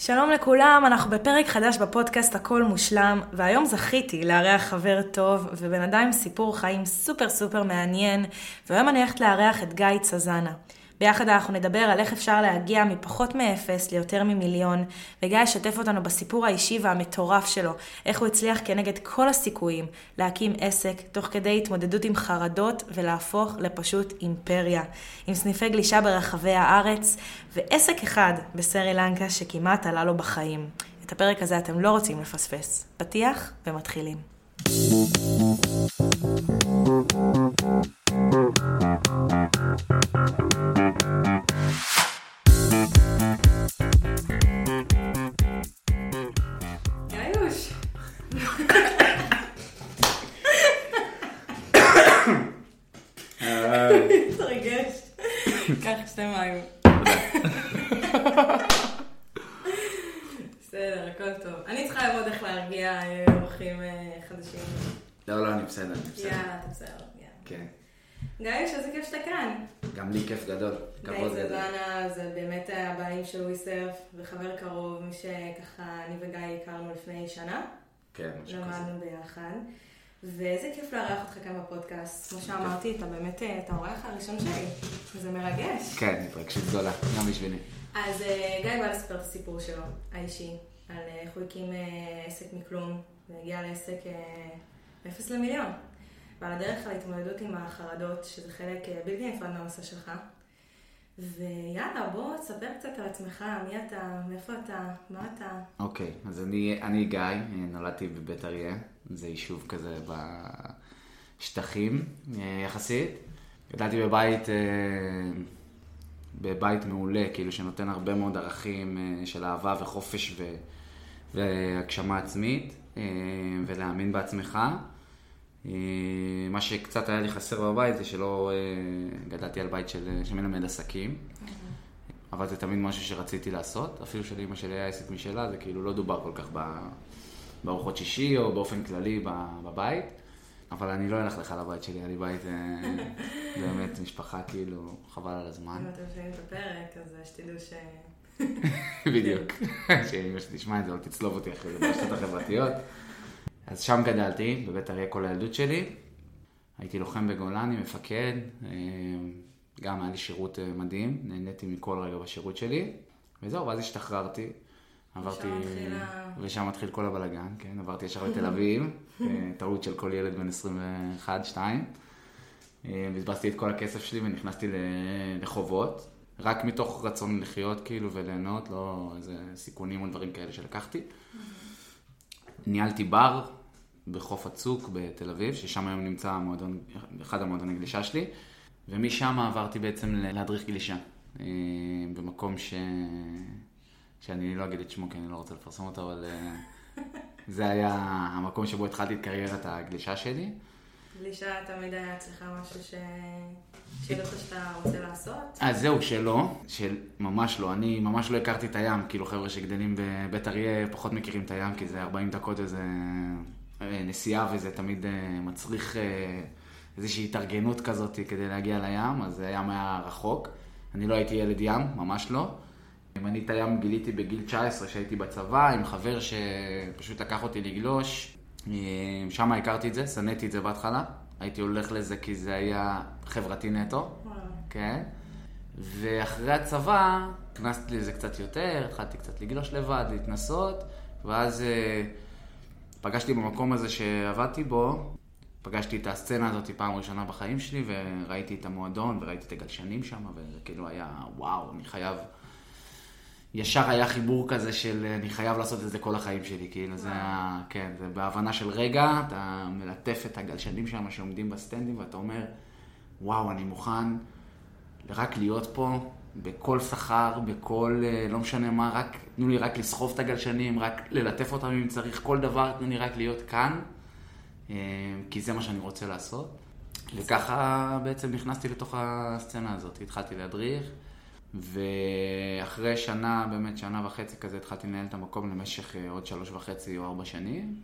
שלום לכולם, אנחנו בפרק חדש בפודקאסט הכל מושלם, והיום זכיתי לארח חבר טוב ובן אדם עם סיפור חיים סופר סופר מעניין, והיום אני הולכת לארח את גיא צזנה. ביחד אנחנו נדבר על איך אפשר להגיע מפחות מאפס ליותר ממיליון, וגיא ישתף אותנו בסיפור האישי והמטורף שלו, איך הוא הצליח כנגד כל הסיכויים להקים עסק, תוך כדי התמודדות עם חרדות ולהפוך לפשוט אימפריה, עם סניפי גלישה ברחבי הארץ, ועסק אחד בסרי לנקה שכמעט עלה לו בחיים. את הפרק הזה אתם לא רוצים לפספס. פתיח ומתחילים. יאיוש. התרגש. קח שתי מים. בסדר, הכל טוב. אני צריכה ללמוד איך להרגיע אה, אורחים אה, חדשים. לא, לא, אני בסדר, אני בסדר. יאללה, אתה בסדר. יאללה. כן. גיא, איזה כיף שאתה כאן. גם לי כיף גדול. גיא כבוד גדול. צזנה זה באמת הבעלים של וויסרף וחבר קרוב, מי שככה אני וגיא הכרנו לפני שנה. כן, משהו כזה. למדנו ביחד. ואיזה כיף לארח אותך כאן בפודקאסט. כמו שאמרתי, אתה באמת, אה, אתה האורח הראשון שלי, וזה מרגש. כן, התרגשות גדולה, גם בשבילי. אז אה, גיא בא לספר את הסיפור שלו, האישי, על אה, איך הוא הקים עסק מכלום, והגיע לעסק מאפס למיליון. ועל הדרך על ההתמודדות עם החרדות, שזה חלק אה, בלתי נפרד מהנושא שלך. ויאללה, בוא תספר קצת על עצמך, מי אתה, מאיפה אתה, מה אתה. אוקיי, אז אני, אני גיא, אה, נולדתי בבית אריה, זה יישוב כזה בשטחים אה, יחסית. גדלתי בבית, בבית מעולה, כאילו שנותן הרבה מאוד ערכים של אהבה וחופש ו, והגשמה עצמית, ולהאמין בעצמך. אה, מה שקצת היה לי חסר בבית זה שלא אה, גדלתי על בית של, שמלמד עסקים. אבל זה תמיד משהו שרציתי לעשות, אפילו שלאמא שלי היה עסק משלה, זה כאילו לא דובר כל כך בארוחות שישי או באופן כללי בבית. אבל אני לא אלך לך לבית שלי, היה לי בית אה, באמת משפחה כאילו, חבל על הזמן. אם אתם שומעים את הפרק, אז שתדעו ש... בדיוק. שאמא שתשמע את זה, לא תצלוב אותי אחרי זה ברשתות החברתיות. אז שם גדלתי, בבית אריה כל הילדות שלי. הייתי לוחם בגולני, מפקד. אה, גם היה לי שירות אה, מדהים, נהניתי מכל רגע בשירות שלי. וזהו, ואז השתחררתי. עברתי... ושם מתחיל כל הבלגן, כן? עברתי ישר לתל אביב, אה, טעות של כל ילד בן 21-2. בזבזתי את כל הכסף שלי ונכנסתי לחובות. רק מתוך רצון לחיות כאילו וליהנות, לא איזה סיכונים או דברים כאלה שלקחתי. ניהלתי בר בחוף הצוק בתל אביב, ששם היום נמצא המועדון, אחד המועדוני גלישה שלי, ומשם עברתי בעצם להדריך גלישה. אה, במקום ש... שאני לא אגיד את שמו כי אני לא רוצה לפרסם אותו, אבל אה, זה היה המקום שבו התחלתי את קריירת הגלישה שלי. גלישה תמיד היה אצלך משהו ש... שידעת שאתה רוצה לעשות? אז זהו, שלא, שממש לא, אני ממש לא הכרתי את הים, כאילו חבר'ה שגדלים בבית אריה פחות מכירים את הים, כי זה 40 דקות איזה אה, נסיעה וזה תמיד אה, מצריך אה, איזושהי התארגנות כזאת כדי להגיע לים, אז הים היה רחוק. אני לא הייתי ילד ים, ממש לא. אם אני את הים גיליתי בגיל 19 שהייתי בצבא, עם חבר שפשוט לקח אותי לגלוש. אה, שם הכרתי את זה, שנאתי את זה בהתחלה. הייתי הולך לזה כי זה היה חברתי נטו. כן. ואחרי הצבא, נכנסתי לזה קצת יותר, התחלתי קצת לגלוש לבד, להתנסות, ואז אה, פגשתי במקום הזה שעבדתי בו, פגשתי את הסצנה הזאת פעם ראשונה בחיים שלי, וראיתי את המועדון, וראיתי את הגלשנים שם, וזה כאילו היה, וואו, אני חייב... ישר היה חיבור כזה של אני חייב לעשות את זה כל החיים שלי, כאילו זה היה, כן, זה בהבנה של רגע, אתה מלטף את הגלשנים שם שעומדים בסטנדים ואתה אומר, וואו, אני מוכן רק להיות פה, בכל שכר, בכל, אה, לא משנה מה, רק, תנו לי רק לסחוב את הגלשנים, רק ללטף אותם אם צריך, כל דבר, תנו לי רק להיות כאן, אה, כי זה מה שאני רוצה לעשות. וככה בעצם נכנסתי לתוך הסצנה הזאת, התחלתי להדריך, ואחרי שנה, באמת שנה וחצי כזה, התחלתי לנהל את המקום למשך אה, עוד שלוש וחצי או ארבע שנים,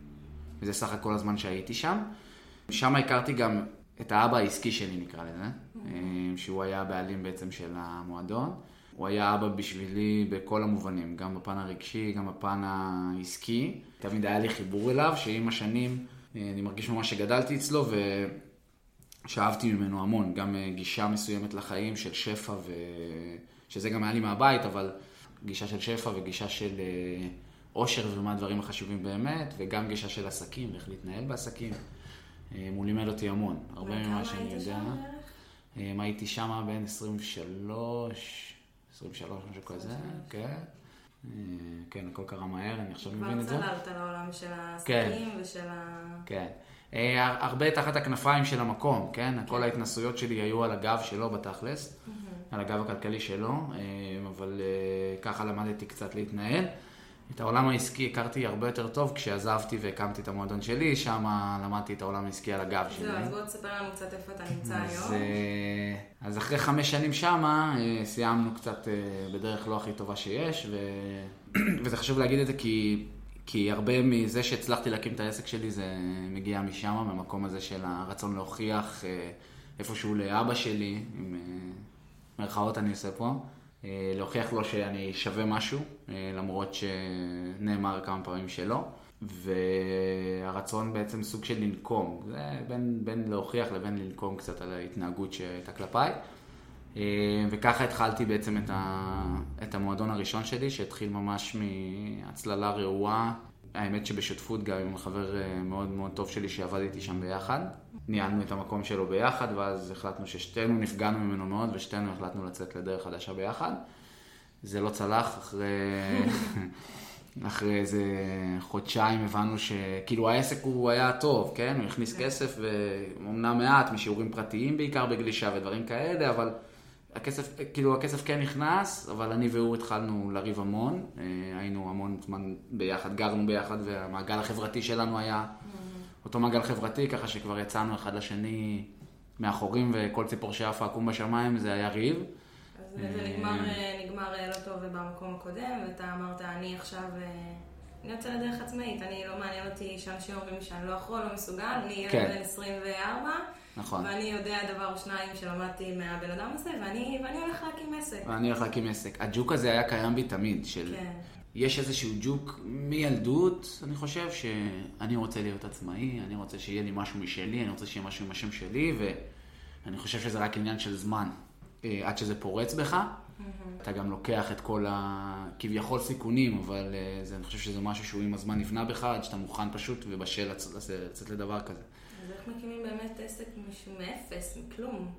וזה סך הכל הזמן שהייתי שם. שם הכרתי גם את האבא העסקי שלי, נקרא לזה, שהוא היה הבעלים בעצם של המועדון. הוא היה אבא בשבילי בכל המובנים, גם בפן הרגשי, גם בפן העסקי. תמיד היה לי חיבור אליו, שעם השנים אה, אני מרגיש ממש שגדלתי אצלו ושאבתי ממנו המון, גם אה, גישה מסוימת לחיים של שפע, ו... שזה גם היה לי מהבית, אבל גישה של שפע וגישה של עושר ומה הדברים החשובים באמת, וגם גישה של עסקים, איך להתנהל בעסקים. הוא לימד אותי המון, הרבה ממה שאני יודע. שם? הייתי שם בין 23... 23, משהו כזה, כן. אה, כן, הכל קרה מהר, אני עכשיו מבין את זה. כבר צללת לעולם של העסקים כן. ושל ה... כן. אה, הרבה תחת הכנפיים של המקום, כן? כל כן. ההתנסויות שלי היו על הגב שלו בתכלס, על הגב הכלכלי שלו, אה, אבל ככה למדתי קצת להתנהל. את העולם העסקי הכרתי הרבה יותר טוב כשעזבתי והקמתי את המועדון שלי, שם למדתי את העולם העסקי על הגב שלי. זהו, אז בוא תספר לנו קצת איפה אתה נמצא היום. אה, אז אחרי חמש שנים שמה, אה, סיימנו קצת אה, בדרך לא הכי טובה שיש, ו... וזה חשוב להגיד את זה כי, כי הרבה מזה שהצלחתי להקים את העסק שלי זה מגיע משם, מהמקום הזה של הרצון להוכיח איפשהו לאבא שלי, עם מירכאות אני עושה פה. אה, להוכיח לו שאני שווה משהו, אה, למרות שנאמר כמה פעמים שלא. והרצון בעצם סוג של לנקום, זה בין, בין להוכיח לבין לנקום קצת על ההתנהגות שהייתה כלפיי. אה, וככה התחלתי בעצם את, ה, את המועדון הראשון שלי, שהתחיל ממש מהצללה רעועה האמת שבשותפות גם עם חבר אה, מאוד מאוד טוב שלי שעבד איתי שם ביחד. ניהלנו את המקום שלו ביחד, ואז החלטנו ששתינו נפגענו ממנו מאוד, ושתינו החלטנו לצאת לדרך חדשה ביחד. זה לא צלח, אחרי, אחרי איזה חודשיים הבנו שכאילו העסק הוא היה טוב, כן? הוא הכניס. כסף, ואומנם מעט, משיעורים פרטיים בעיקר בגלישה ודברים כאלה, אבל הכסף, כאילו הכסף כן נכנס, אבל אני והוא התחלנו לריב המון, אה, היינו המון זמן ביחד, גרנו ביחד, והמעגל החברתי שלנו היה. אותו מעגל חברתי, ככה שכבר יצאנו אחד לשני מאחורים, וכל ציפור שעפה עקום בשמיים זה היה ריב. אז זה נגמר, אה, נגמר אה, לא טוב במקום הקודם, ואתה אמרת, אני עכשיו... אני יוצא לדרך עצמאית, אני לא מעניין אותי שאנשים אומרים שאני לא יכול, לא מסוגל, אני ילד כן. בן 24, נכון. ואני יודע דבר או שניים שלמדתי מהבן אדם הזה, ואני, ואני הולך להקים עסק. ואני הולך להקים עסק. הג'וק הזה היה קיים בי תמיד, של... כן. יש איזשהו ג'וק מילדות, אני חושב, שאני רוצה להיות עצמאי, אני רוצה שיהיה לי משהו משלי, אני רוצה שיהיה משהו עם השם שלי, ואני חושב שזה רק עניין של זמן. אה, עד שזה פורץ בך, mm-hmm. אתה גם לוקח את כל הכביכול סיכונים, אבל אה, זה, אני חושב שזה משהו שהוא עם הזמן נבנה בך, עד שאתה מוכן פשוט ובשל לצאת לדבר כזה. אז איך מקימים באמת עסק מאפס, מכלום?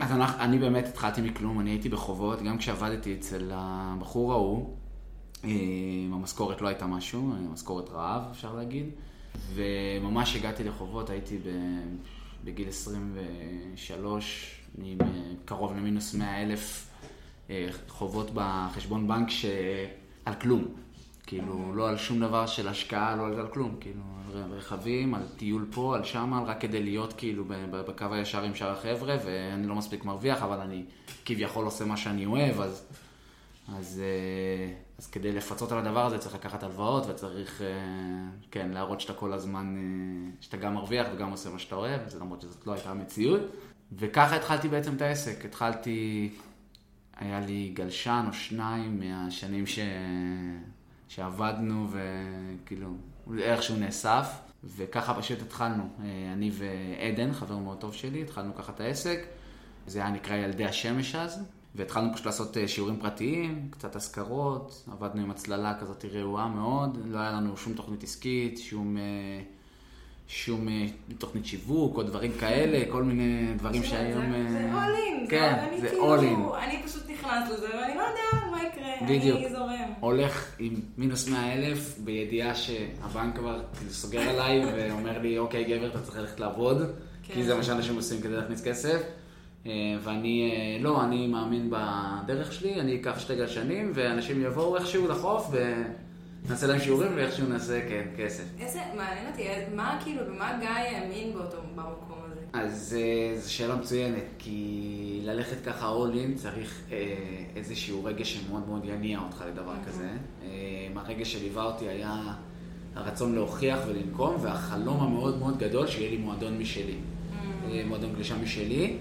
אז אני, אני באמת התחלתי מכלום, אני הייתי בחובות, גם כשעבדתי אצל הבחור ההוא, אה, המשכורת לא הייתה משהו, משכורת רעב אפשר להגיד, וממש הגעתי לחובות, הייתי בגיל 23, עם קרוב למינוס 100 אלף אה, חובות בחשבון בנק שעל כלום. כאילו, לא על שום דבר של השקעה, לא על כלום. כאילו, על רכבים, על טיול פה, על שם, רק כדי להיות כאילו בקו הישר עם שאר החבר'ה, ואני לא מספיק מרוויח, אבל אני כביכול עושה מה שאני אוהב, אז... אז, אה, אז כדי לפצות על הדבר הזה צריך לקחת הלוואות וצריך, אה, כן, להראות שאתה כל הזמן, שאתה גם מרוויח וגם עושה מה שאתה אוהב, זה למרות שזאת לא הייתה המציאות. וככה התחלתי בעצם את העסק. התחלתי, היה לי גלשן או שניים מהשנים ש... שעבדנו וכאילו, איכשהו נאסף. וככה פשוט התחלנו. אה, אני ועדן, חבר מאוד טוב שלי, התחלנו ככה את העסק. זה היה נקרא ילדי השמש אז. והתחלנו פשוט לעשות אה, שיעורים פרטיים, קצת השכרות, עבדנו עם הצללה כזאת רעועה מאוד, לא היה לנו שום תוכנית עסקית, שום... שום אה, תוכנית שיווק או דברים כאלה, כל מיני דברים שהיום... זה אה, כן, זה אולין. אני פשוט נכנס לזה ואני לא יודע מה יקרה, בדיוק. אני זורם. הולך עם מינוס 100 אלף בידיעה שהבנק כבר סוגר עליי ואומר לי, אוקיי גבר, אתה צריך ללכת לעבוד, כן. כי זה מה שאנשים עושים כדי להכניס כסף. אה, ואני, לא, אני מאמין בדרך שלי, אני אקח שתי גלשנים ואנשים יבואו איכשהו לחוף ו... נעשה להם שיעורים ואיכשהו נעשה, כן, כסף. איזה, מעניין אותי, מה כאילו, במה גיא האמין באותו, במקום הזה? אז אה, זו שאלה מצוינת, כי ללכת ככה all in צריך אה, איזשהו רגש שמאוד מאוד יניע אותך לדבר mm-hmm. כזה. אה, הרגש שליווה אותי היה הרצון להוכיח ולנקום, והחלום המאוד מאוד גדול שיהיה לי מועדון משלי. Mm-hmm. מועדון גלישה משלי,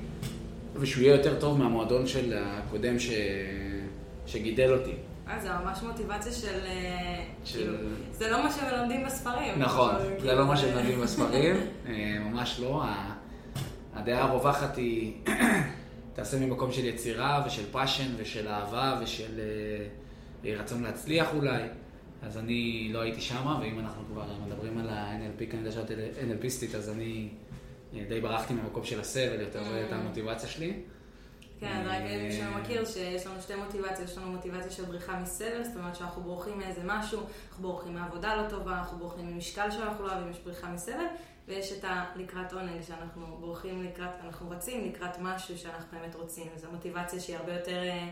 ושהוא יהיה יותר טוב מהמועדון של הקודם ש... שגידל אותי. אה, זה ממש מוטיבציה של... אה, של- כאילו, זה לא מה שמלמדים בספרים. נכון, אבל זה כאילו, לא מה שמלמדים בספרים, אה, ממש לא. הדעה הרווחת היא, תעשה ממקום של יצירה ושל passion ושל אהבה ושל רצון להצליח אולי. אז אני לא הייתי שמה, ואם אנחנו כבר מדברים על ה-NLP, כי אני יודע שאת NLPיסטית, אז אני די ברחתי מהמקום של הסבל, יותר את המוטיבציה שלי. כן, רק אה, מי שלא מכיר שיש לנו שתי מוטיבציות, יש לנו מוטיבציה של בריחה מסבל, זאת אומרת שאנחנו בורחים מאיזה משהו, אנחנו בורחים מעבודה לא טובה, אנחנו בורחים ממשקל שאנחנו לא אוהבים, יש בריחה מסבל, ויש את הלקראת עונג, שאנחנו בורחים לקראת, אנחנו רצים לקראת משהו שאנחנו באמת רוצים, זו מוטיבציה שהיא הרבה יותר, אה,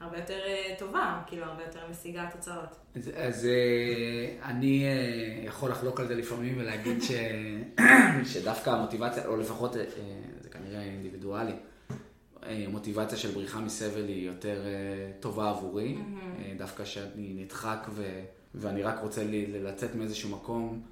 הרבה יותר אה, טובה, כאילו הרבה יותר משיגה תוצאות. אז, אז אה, אני אה, יכול לחלוק על זה לפעמים ולהגיד ש, שדווקא המוטיבציה, או לפחות אה, זה כנראה אינדיבידואלי, אה, מוטיבציה של בריחה מסבל היא יותר אה, טובה עבורי, אה, דווקא שאני נדחק ו, ואני רק רוצה לי, לצאת מאיזשהו מקום,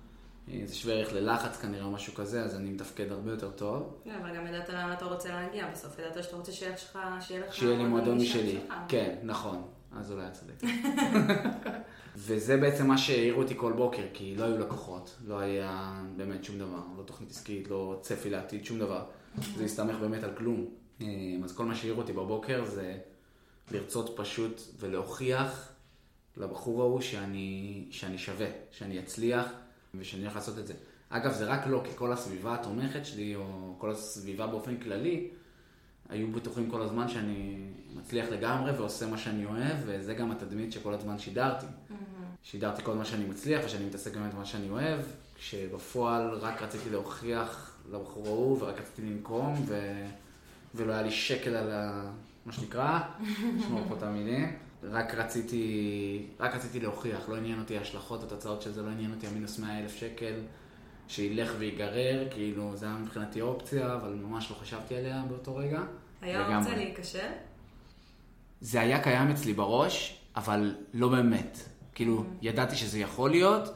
אה, זה שווה ערך ללחץ כנראה או משהו כזה, אז אני מתפקד הרבה יותר טוב. כן, אבל גם ידעת לאן אתה רוצה להגיע בסוף, ידעת שאתה רוצה שיהיה לך, שיהיה לך שיהיה לי מועדון משל משלי. כן, נכון. אז אולי את צודקת. וזה בעצם מה שהעירו אותי כל בוקר, כי לא היו לקוחות, לא היה באמת שום דבר, לא תוכנית עסקית, לא צפי לעתיד, שום דבר. זה הסתמך באמת על כלום. אה, אז כל מה שהעיר אותי בבוקר זה לרצות פשוט ולהוכיח לבחור ההוא שאני, שאני שווה, שאני אצליח ושאני הולך לעשות את זה. אגב, זה רק לא, כי כל הסביבה התומכת שלי, או כל הסביבה באופן כללי, היו בטוחים כל הזמן שאני מצליח לגמרי ועושה מה שאני אוהב, וזה גם התדמית שכל הזמן שידרתי. שידרתי כל מה שאני מצליח ושאני מתעסק באמת במה שאני אוהב, כשבפועל רק רציתי להוכיח לבחור ההוא ורק רציתי לנקום, ו... ולא היה לי שקל על ה... מה שנקרא, לשמור פה את המילים. רק רציתי, רק רציתי להוכיח, לא עניין אותי ההשלכות, התוצאות של זה, לא עניין אותי המינוס 100 אלף שקל שילך ויגרר, כאילו זה היה מבחינתי אופציה, אבל ממש לא חשבתי עליה באותו רגע. היה. אופציה להיכשל? זה היה קיים אצלי בראש, אבל לא באמת. כאילו, ידעתי שזה יכול להיות,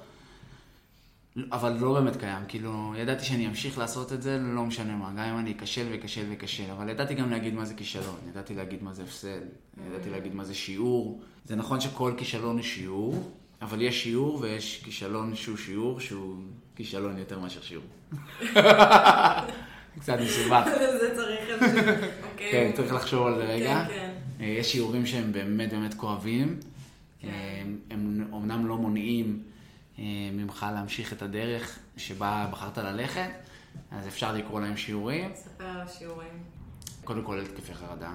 אבל לא באמת קיים. כאילו, ידעתי שאני אמשיך לעשות את זה, לא משנה מה. גם אם אני אכשל ואכשל ואכשל. אבל ידעתי גם להגיד מה זה כישלון. ידעתי להגיד מה זה הפסד. ידעתי להגיד מה זה שיעור. זה נכון שכל כישלון הוא שיעור, אבל יש שיעור ויש כישלון שהוא שיעור, שהוא כישלון יותר מאשר שיעור. קצת מסובך. זה צריך איזשהו... אוקיי. כן, צריך לחשוב על זה רגע. כן, כן. אה, יש שיעורים שהם באמת באמת כואבים. כן. אה, הם אומנם לא מונעים אה, ממך להמשיך את הדרך שבה בחרת ללכת, אז אפשר לקרוא להם שיעורים. ספר על השיעורים. קודם כל התקפי חרדה.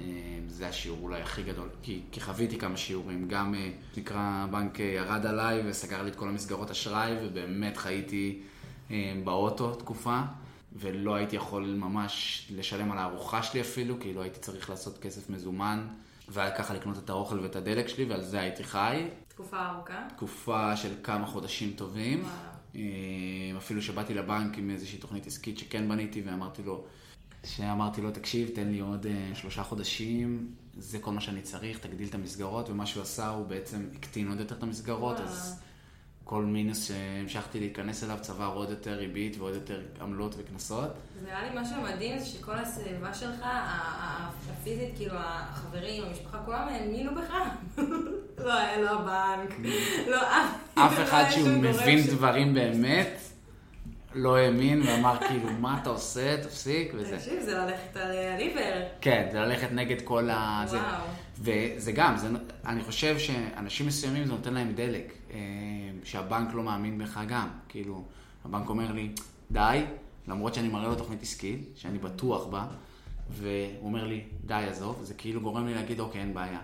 אה, זה השיעור אולי הכי גדול, כי, כי חוויתי כמה שיעורים. גם אה, נקרא הבנק אה, ירד עליי וסגר לי את כל המסגרות אשראי, ובאמת חייתי אה, באוטו תקופה, ולא הייתי יכול ממש לשלם על הארוחה שלי אפילו, כי לא הייתי צריך לעשות כסף מזומן, וככה לקנות את האוכל ואת הדלק שלי, ועל זה הייתי חי. תקופה ארוכה. תקופה של כמה חודשים טובים. וואו. אה, אפילו שבאתי לבנק עם איזושהי תוכנית עסקית שכן בניתי ואמרתי לו, שאמרתי לו, תקשיב, תן לי עוד אה, שלושה חודשים, זה כל מה שאני צריך, תגדיל את המסגרות, ומה שהוא עשה הוא בעצם הקטין עוד יותר את המסגרות, וואו. אז כל מינוס שהמשכתי להיכנס אליו צבר עוד יותר ריבית ועוד יותר עמלות וקנסות. זה נראה לי משהו מדהים זה שכל הסביבה שלך, הפיזית, כאילו החברים, המשפחה, כולם האמינו בך. לא היה לו הבנק, לא אף אף לא אחד שהוא מבין דברים באמת, לא האמין ואמר כאילו, מה אתה עושה, תפסיק, וזה. תקשיב, זה ללכת על הליבר. כן, זה ללכת נגד כל ה... וואו. וזה גם, זה, אני חושב שאנשים מסוימים זה נותן להם דלק, אה, שהבנק לא מאמין בך גם. כאילו, הבנק אומר לי, די, למרות שאני מראה לו תוכנית עסקית, שאני בטוח בה, והוא אומר לי, די, עזוב, זה כאילו גורם לי להגיד, אוקיי, אין בעיה.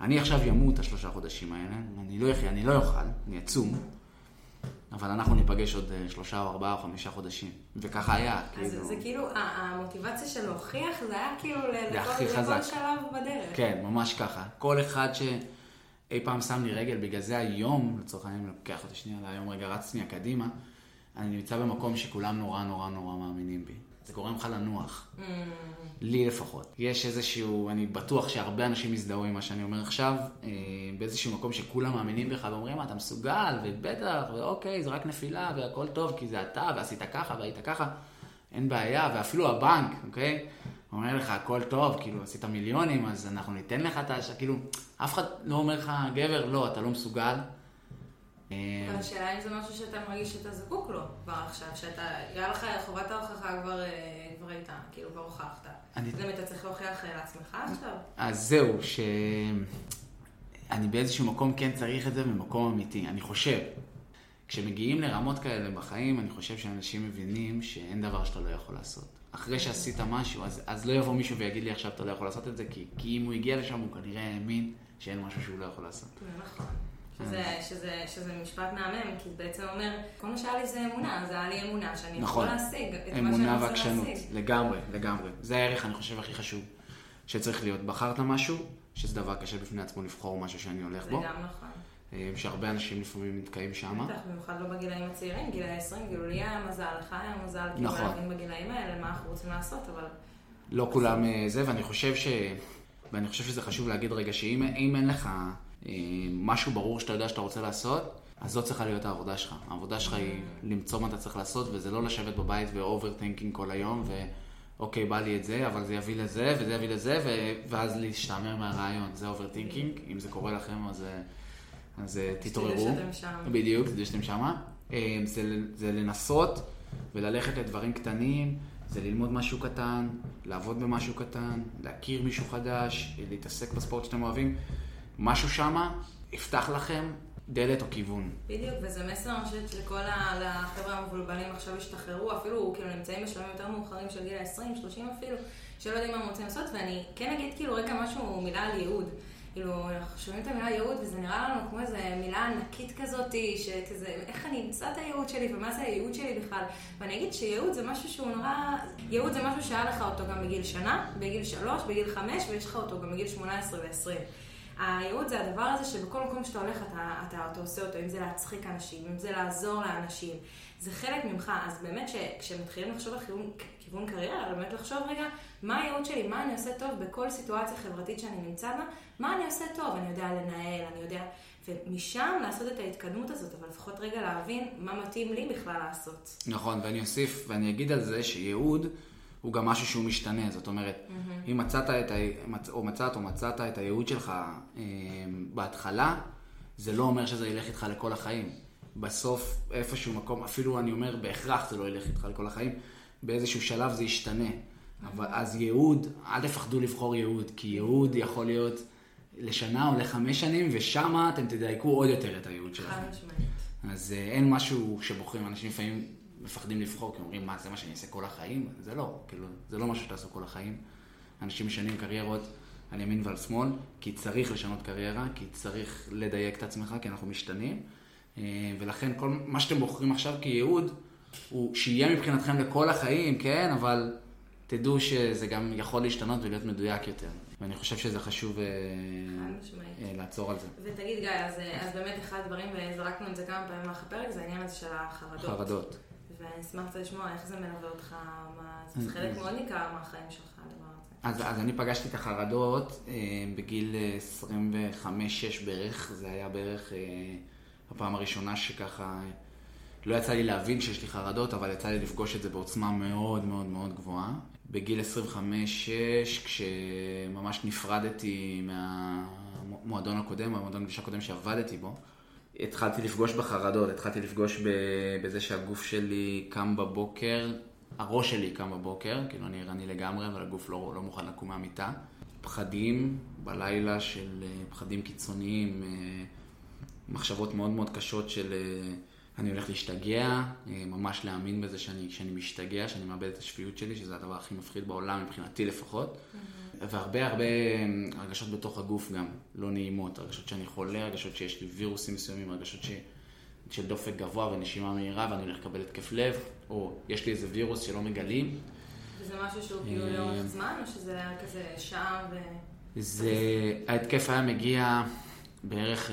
אני עכשיו אמות השלושה חודשים האלה, אני לא אחיה, אני לא אוכל, אני עצום, אבל אנחנו ניפגש עוד אה, שלושה או ארבעה או חמישה חודשים. וככה היה, אז כאילו... זה כאילו, ה- המוטיבציה של להוכיח, זה היה כאילו לכל-. שלב בדרך. כן, ממש ככה. כל אחד שאי פעם שם לי רגל, בגלל זה היום, לצורך העניין, לוקח אותי שנייה להיום, רגע רץ שנייה קדימה, אני נמצא במקום שכולם נורא נורא נורא מאמינים בי. זה גורם לך לנוח. Mm, לי לפחות. יש איזשהו, אני בטוח שהרבה אנשים יזדהו עם מה שאני אומר עכשיו, אה, באיזשהו מקום שכולם מאמינים בך ואומרים, "מה, אתה מסוגל, ובטח, ואוקיי, זה רק נפילה, והכל טוב, כי זה אתה, ועשית ככה, והיית ככה, אין בעיה, ואפילו הבנק, אוקיי? אומר לך, הכל טוב, כאילו, עשית מיליונים, אז אנחנו ניתן לך את ההשקעה, כאילו, אף אחד לא אומר לך, גבר, לא, אתה לא מסוגל. אבל השאלה אם זה משהו שאתה מרגיש שאתה זקוק לו כבר עכשיו, שאתה, היה לך חובת ההוכחה כבר, אה, כבר הייתה, כאילו כבר הוכחת. אני- גם אתה צריך להוכיח אה, לעצמך עכשיו? אז זהו, שאני באיזשהו מקום כן צריך את זה במקום אמיתי, אני חושב. כשמגיעים לרמות כאלה בחיים, אני חושב שאנשים מבינים שאין דבר שאתה לא יכול לעשות. אחרי שעשית משהו, אז, אז לא יבוא מישהו ויגיד לי עכשיו אתה לא יכול לעשות את זה, כי, כי אם הוא הגיע לשם הוא כנראה האמין שאין משהו שהוא לא יכול לעשות. זה נכון. שזה, שזה, שזה משפט מהמם, כי זה בעצם אומר, כל מה שהיה לי זה אמונה, זה היה לי אמונה שאני נכון. יכול להשיג את מה שאני אמונה רוצה ועקשנות, להשיג. לגמרי, לגמרי. זה הערך, אני חושב, הכי חשוב שצריך להיות. בחרת משהו, שזה דבר קשה בפני עצמו לבחור משהו שאני הולך זה בו, גם נכון. אה, שהרבה אנשים לפעמים נתקעים שם. בטח, במיוחד לא בגילאים הצעירים, גילאי 20, כאילו לי היה מזל, לך היה מזל, כאילו נכון. להבין בגילאים האלה מה אנחנו רוצים לעשות, אבל לא כולם אה, זה, ואני חושב ש... ואני חושב שזה חשוב להגיד רגע, שאם אם אין לך אה, משהו ברור שאתה יודע שאתה רוצה לעשות, אז זו צריכה להיות העבודה שלך. העבודה שלך היא למצוא מה אתה צריך לעשות, וזה לא לשבת בבית ו-overthinking כל היום, ואוקיי, בא לי את זה, אבל זה יביא לזה, וזה יביא לזה, ו... ואז להשתעמם מהרעיון. זה overthinking, אם זה קורה לכם, אז, אז אה, תתעוררו. שאתם שם. בדיוק, זה שאתם שמה. אה, זה, זה לנסות וללכת לדברים קטנים, זה ללמוד משהו קטן, לעבוד במשהו קטן, להכיר מישהו חדש, להתעסק בספורט שאתם אוהבים. משהו שמה יפתח לכם דלת או כיוון. בדיוק, וזה מסר, אני חושבת שלכל ה- לחבר'ה המבולבלים עכשיו השתחררו, אפילו כאילו נמצאים בשלבים יותר מאוחרים של גיל ה-20, 30 אפילו, שלא יודעים מה הם רוצים לעשות, ואני כן אגיד כאילו רגע משהו, מילה על ייעוד. כאילו, אנחנו שומעים את המילה ייעוד, וזה נראה לנו כמו איזה מילה ענקית כזאת, שכזה, איך אני אמצא את הייעוד שלי, ומה זה הייעוד שלי בכלל. ואני אגיד שייעוד זה משהו שהוא נורא... ייעוד זה משהו שהיה לך אותו גם בגיל שנה, בגיל שלוש, בגיל חמש, ויש לך אותו גם בגיל 18 ו-20. הייעוד זה הדבר הזה שבכל מקום שאתה הולך אתה, אתה, אתה עושה אותו, אם זה להצחיק אנשים, אם זה לעזור לאנשים, זה חלק ממך. אז באמת שכשמתחילים לחשוב על כיוון, כיוון קריירה, באמת לחשוב רגע, מה הייעוד שלי, מה אני עושה טוב בכל סיטואציה חברתית שאני נמצא בה, מה אני עושה טוב, אני יודע לנהל, אני יודע... ומשם לעשות את ההתקדמות הזאת, אבל לפחות רגע להבין מה מתאים לי בכלל לעשות. נכון, ואני אוסיף, ואני אגיד על זה שייעוד הוא גם משהו שהוא משתנה. זאת אומרת, mm-hmm. אם מצאת את ה... או מצאת או מצאת את הייעוד שלך אה, בהתחלה, זה לא אומר שזה ילך איתך לכל החיים. בסוף, איפשהו מקום, אפילו אני אומר, בהכרח זה לא ילך איתך לכל החיים, באיזשהו שלב זה ישתנה. אבל אז ייעוד, אל תפחדו לבחור ייעוד, כי ייעוד יכול להיות לשנה או לחמש שנים, ושמה אתם תדייקו עוד יותר את הייעוד שלכם. חד משמעית. אז אה, אין משהו שבוחרים, אנשים לפעמים מפחדים לבחור, כי אומרים, מה, זה מה שאני אעשה כל החיים? זה לא, כאילו, זה לא מה שתעשו כל החיים. אנשים משנים קריירות על ימין ועל שמאל, כי צריך לשנות קריירה, כי צריך לדייק את עצמך, כי אנחנו משתנים. אה, ולכן כל מה שאתם בוחרים עכשיו כייעוד, הוא שיהיה מבחינתכם לכל החיים, כן, אבל תדעו שזה גם יכול להשתנות ולהיות מדויק יותר. ואני חושב שזה חשוב אה. אה, לעצור על זה. ותגיד גיא, אז, אז באמת אחד הדברים, וזרקנו את זה כמה פעמים במהלך הפרק, זה העניין הזה של החרדות. חרדות. ואני אשמח קצת לשמוע איך זה מלווה אותך, מה, זה חלק מאוד ניכר מהחיים שלך, הדבר הזה. אז, אז אני פגשתי את החרדות אה, בגיל 25-6 בערך, זה היה בערך אה, הפעם הראשונה שככה, אה, לא יצא לי להבין שיש לי חרדות, אבל יצא לי לפגוש את זה בעוצמה מאוד מאוד מאוד גבוהה. בגיל 25-6, כשממש נפרדתי מהמועדון הקודם, מהמועדון גלישה הקודם שעבדתי בו, התחלתי לפגוש בחרדות, התחלתי לפגוש בזה שהגוף שלי קם בבוקר, הראש שלי קם בבוקר, כאילו אני ערני לגמרי, אבל הגוף לא, לא מוכן לקום מהמיטה. פחדים בלילה של אה, פחדים קיצוניים, אה, מחשבות מאוד מאוד קשות של אה, אני הולך להשתגע, אה, ממש להאמין בזה שאני, שאני משתגע, שאני מאבד את השפיות שלי, שזה הדבר הכי מפחיד בעולם מבחינתי לפחות. והרבה הרבה אה, הרגשות בתוך הגוף גם, לא נעימות, הרגשות שאני חולה, הרגשות שיש לי וירוסים מסוימים, הרגשות ש... של דופק גבוה ונשימה מהירה ואני הולך לקבל התקף לב, או יש לי איזה וירוס שלא מגלים. וזה משהו שהוא כאילו אה, לאורך זמן, או שזה היה כזה שעה ו... זה, ההתקף היה מגיע בערך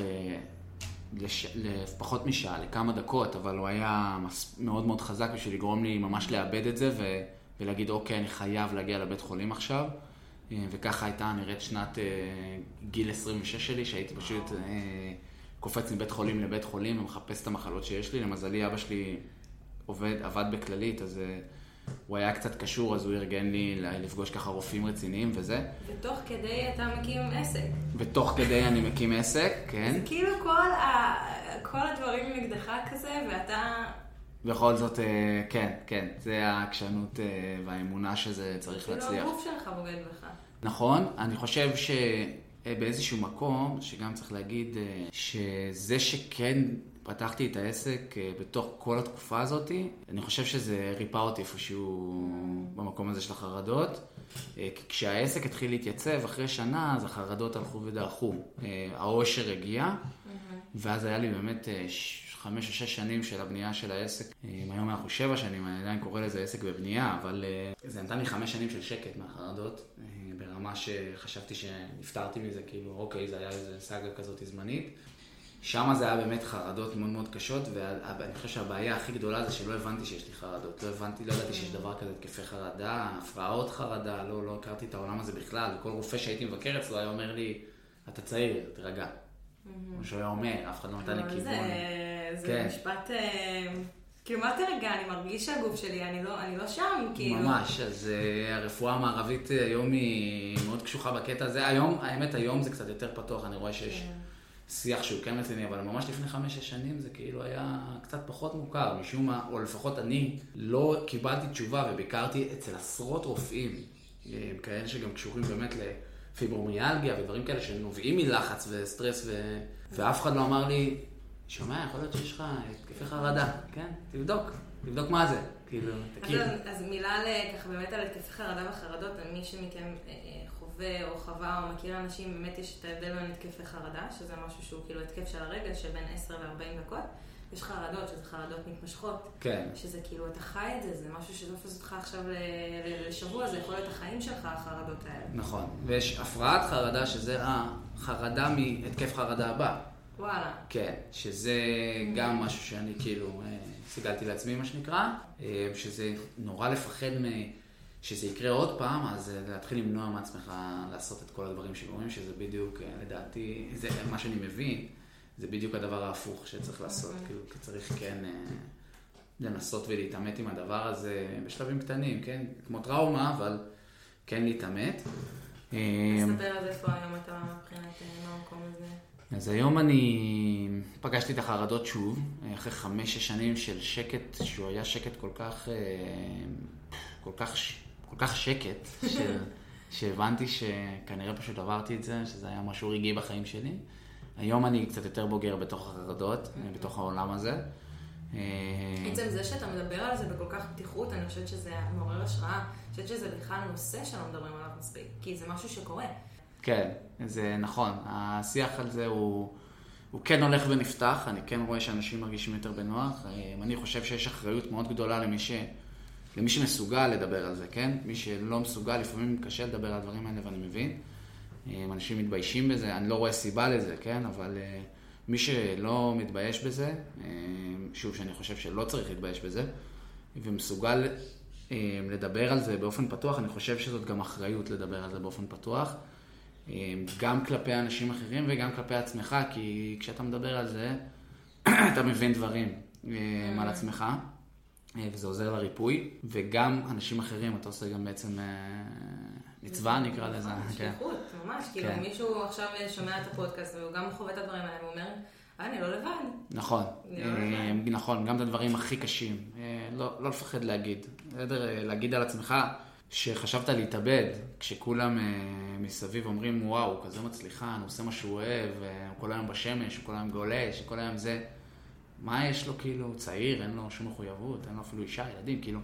לש, לפחות משעה, לכמה דקות, אבל הוא היה מס, מאוד מאוד חזק בשביל לגרום לי ממש לאבד את זה ו, ולהגיד, אוקיי, אני חייב להגיע לבית חולים עכשיו. אה, וככה הייתה נראית שנת אה, גיל 26 שלי, שהייתי פשוט אה, קופץ מבית חולים לבית חולים ומחפש את המחלות שיש לי. למזלי, אבא שלי עובד, עבד בכללית, אז אה, הוא היה קצת קשור, אז הוא ארגן לי לפגוש ככה רופאים רציניים וזה. ותוך כדי אתה מקים עסק. ותוך כדי אני מקים עסק, כן. זה כאילו כל, ה... כל הדברים נגדך כזה, ואתה... בכל זאת, אה, כן, כן, זה העקשנות אה, והאמונה שזה צריך כאילו להצליח. כאילו הגוף שלך בוגד בך. נכון, אני חושב שבאיזשהו מקום, שגם צריך להגיד, אה, שזה שכן פתחתי את העסק בתוך כל התקופה הזאת, אני חושב שזה ריפא אותי איפשהו במקום הזה של החרדות. כי כשהעסק התחיל להתייצב אחרי שנה, אז החרדות הלכו ודעכו. העושר הגיע, ואז היה לי באמת חמש או שש שנים של הבנייה של העסק. היום אנחנו שבע שנים, אני עדיין קורא לזה עסק בבנייה, אבל זה נתן לי חמש שנים של שקט מהחרדות, ברמה שחשבתי שנפטרתי מזה, כאילו, אוקיי, זה היה איזה סאגה כזאת זמנית. שם זה היה באמת חרדות מאוד מאוד קשות, ואני חושב שהבעיה הכי גדולה זה שלא הבנתי שיש לי חרדות. לא הבנתי, לא ידעתי שיש דבר כזה התקפי חרדה, הפרעות חרדה, לא, לא הכרתי את העולם הזה בכלל. כל רופא שהייתי מבקר אצלו היה אומר לי, אתה צעיר, תירגע. כמו שהוא היה אומר, אף אחד לא נתן לי כיוון. זה כן. משפט... אה, כאילו, מה תרגע? אני מרגיש שהגוף שלי, אני לא, אני לא שם, כאילו. ממש, אז uh, הרפואה המערבית אה, היום היא מאוד קשוחה בקטע הזה. היום, האמת, היום זה קצת יותר פתוח, אני רואה שיש כן. שיח שהוא כן רציני, אבל ממש לפני חמש-שש שנים זה כאילו היה קצת פחות מוכר, משום מה, או לפחות אני לא קיבלתי תשובה וביקרתי אצל עשרות רופאים, כאלה שגם קשורים באמת לפיברומיאלגיה ודברים כאלה שנובעים מלחץ וסטרס, ו... ואף אחד לא אמר לי, שומע, יכול להיות שיש לך התקפי חרדה, כן? תבדוק, תבדוק מה זה, כאילו, תכיר. אז, אז מילה ככה באמת על התקפי חרדה וחרדות, מי שמכם אה, אה, חווה או חווה או מכיר אנשים, באמת יש את ההבדל בין התקפי חרדה, שזה משהו שהוא כאילו התקף של הרגע, של בין 10 ל-40 דקות. יש חרדות, שזה חרדות מתמשכות. כן. שזה כאילו, אתה חי את זה, זה משהו שתופס אותך עכשיו לשבוע, זה יכול להיות החיים שלך, החרדות האלה. נכון. ויש הפרעת חרדה, שזה החרדה מהתקף חרדה הבא. וואלה. כן, שזה גם משהו שאני כאילו אה, סיגלתי לעצמי, מה שנקרא, אה, שזה נורא לפחד מ... שזה יקרה עוד פעם, אז אה, להתחיל למנוע מעצמך לעשות את כל הדברים שקורים, שזה בדיוק, לדעתי, זה מה שאני מבין, זה בדיוק הדבר ההפוך שצריך לעשות, כאילו, כי צריך כן לנסות ולהתעמת עם הדבר הזה בשלבים קטנים, כן? כמו טראומה, אבל כן להתעמת. אז ספר על זה איפה היום אתה מבחינת מה המקום הזה. אז היום אני פגשתי את החרדות שוב, אחרי חמש-שש שנים של שקט, שהוא היה שקט כל כך, אה, כל כך, כל כך שקט, ש, שהבנתי שכנראה פשוט עברתי את זה, שזה היה משהו רגעי בחיים שלי. היום אני קצת יותר בוגר בתוך החרדות, בתוך העולם הזה. אה, עצם זה שאתה מדבר על זה בכל כך פתיחות, אני חושבת שזה מעורר השראה. אני חושבת שזה בכלל נושא שלא מדברים עליו מספיק, כי זה משהו שקורה. כן, זה נכון. השיח על זה הוא, הוא כן הולך ונפתח, אני כן רואה שאנשים מרגישים יותר בנוח. אני חושב שיש אחריות מאוד גדולה למי, ש, למי שמסוגל לדבר על זה, כן? מי שלא מסוגל, לפעמים קשה לדבר על הדברים האלה ואני מבין. אנשים מתביישים בזה, אני לא רואה סיבה לזה, כן? אבל אה, מי שלא מתבייש בזה, אה, שוב, שאני חושב שלא צריך להתבייש בזה, ומסוגל אה, לדבר על זה באופן פתוח, אני חושב שזאת גם אחריות לדבר על זה באופן פתוח. גם כלפי אנשים אחרים וגם כלפי עצמך, כי כשאתה מדבר על זה, אתה מבין דברים על עצמך, וזה עוזר לריפוי, וגם אנשים אחרים, אתה עושה גם בעצם מצווה נקרא לזה. כן. שליחות, ממש, כאילו כן. מישהו עכשיו שומע את הפודקאסט והוא גם חווה את הדברים האלה, הוא אומר, אני לא לבד. נכון, לא נכון, גם את הדברים הכי קשים, לא, לא לפחד להגיד, להגיד על עצמך. שחשבת להתאבד, כשכולם מסביב אומרים, וואו, הוא כזה מצליחן, הוא עושה מה שהוא אוהב, הוא כל היום בשמש, הוא כל היום גולש, הוא כל היום זה. מה יש לו, כאילו, צעיר, אין לו שום מחויבות, אין לו אפילו אישה, ילדים, כאילו.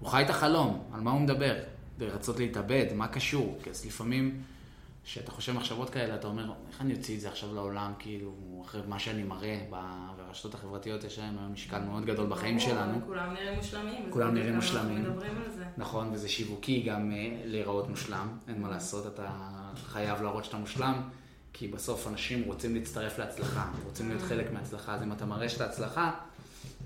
הוא חי את החלום, על מה הוא מדבר? ברצות להתאבד, מה קשור? כי אז לפעמים... כשאתה חושב מחשבות כאלה, אתה אומר, איך אני אוציא את זה עכשיו לעולם, כאילו, אחרי מה שאני מראה ברשתות החברתיות, יש להם היום משקל מאוד גדול בחיים שלנו. כולם נראים מושלמים. כולם נראים מושלמים. מדברים על זה. נכון, וזה שיווקי גם אה, להיראות מושלם, אין מה לעשות, אתה חייב להראות שאתה מושלם, כי בסוף אנשים רוצים להצטרף להצלחה, רוצים להיות חלק מההצלחה, אז אם אתה מראה שאתה הצלחה,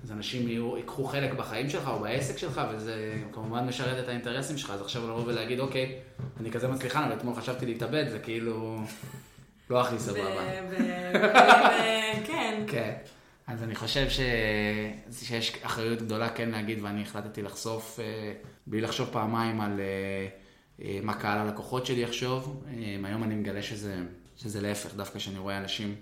אז אנשים יהיו, ייקחו חלק בחיים שלך או בעסק שלך, וזה כמובן משרת את האינטרסים שלך, אז עכשיו לבוא ולהגיד, אוקיי, אני כזה מצליחן, אבל אתמול חשבתי להתאבד, זה כאילו לא הכי סבבה. כן. כן. אז אני חושב ש... שיש אחריות גדולה כן להגיד, ואני החלטתי לחשוף, אה, בלי לחשוב פעמיים על אה, אה, מה קהל הלקוחות שלי יחשוב. היום אני מגלה שזה, שזה להפך, דווקא שאני רואה אנשים,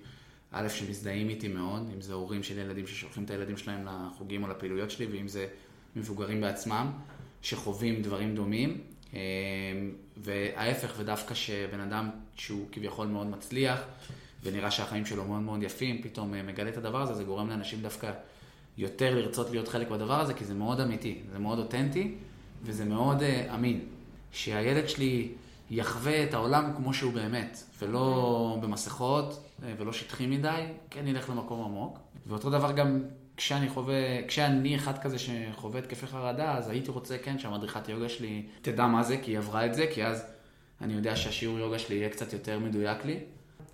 א', שמזדהים איתי מאוד, אם זה הורים של ילדים ששולחים את הילדים שלהם לחוגים או לפעילויות שלי, ואם זה מבוגרים בעצמם, שחווים דברים דומים. וההפך, ודווקא שבן אדם שהוא כביכול מאוד מצליח, ונראה שהחיים שלו מאוד מאוד יפים, פתאום אה, מגלה את הדבר הזה, זה גורם לאנשים דווקא יותר לרצות להיות חלק בדבר הזה, כי זה מאוד אמיתי, זה מאוד אותנטי, וזה מאוד uh, אמין. שהילד שלי יחווה את העולם כמו שהוא באמת, ולא במסכות, uh, ולא שטחי מדי, כן ילך למקום עמוק. ואותו דבר גם כשאני חווה, כשאני אחד כזה שחווה התקפי חרדה, אז הייתי רוצה, כן, שהמדריכת יוגה שלי תדע מה זה, כי היא עברה את זה, כי אז אני יודע שהשיעור יוגה שלי יהיה קצת יותר מדויק לי.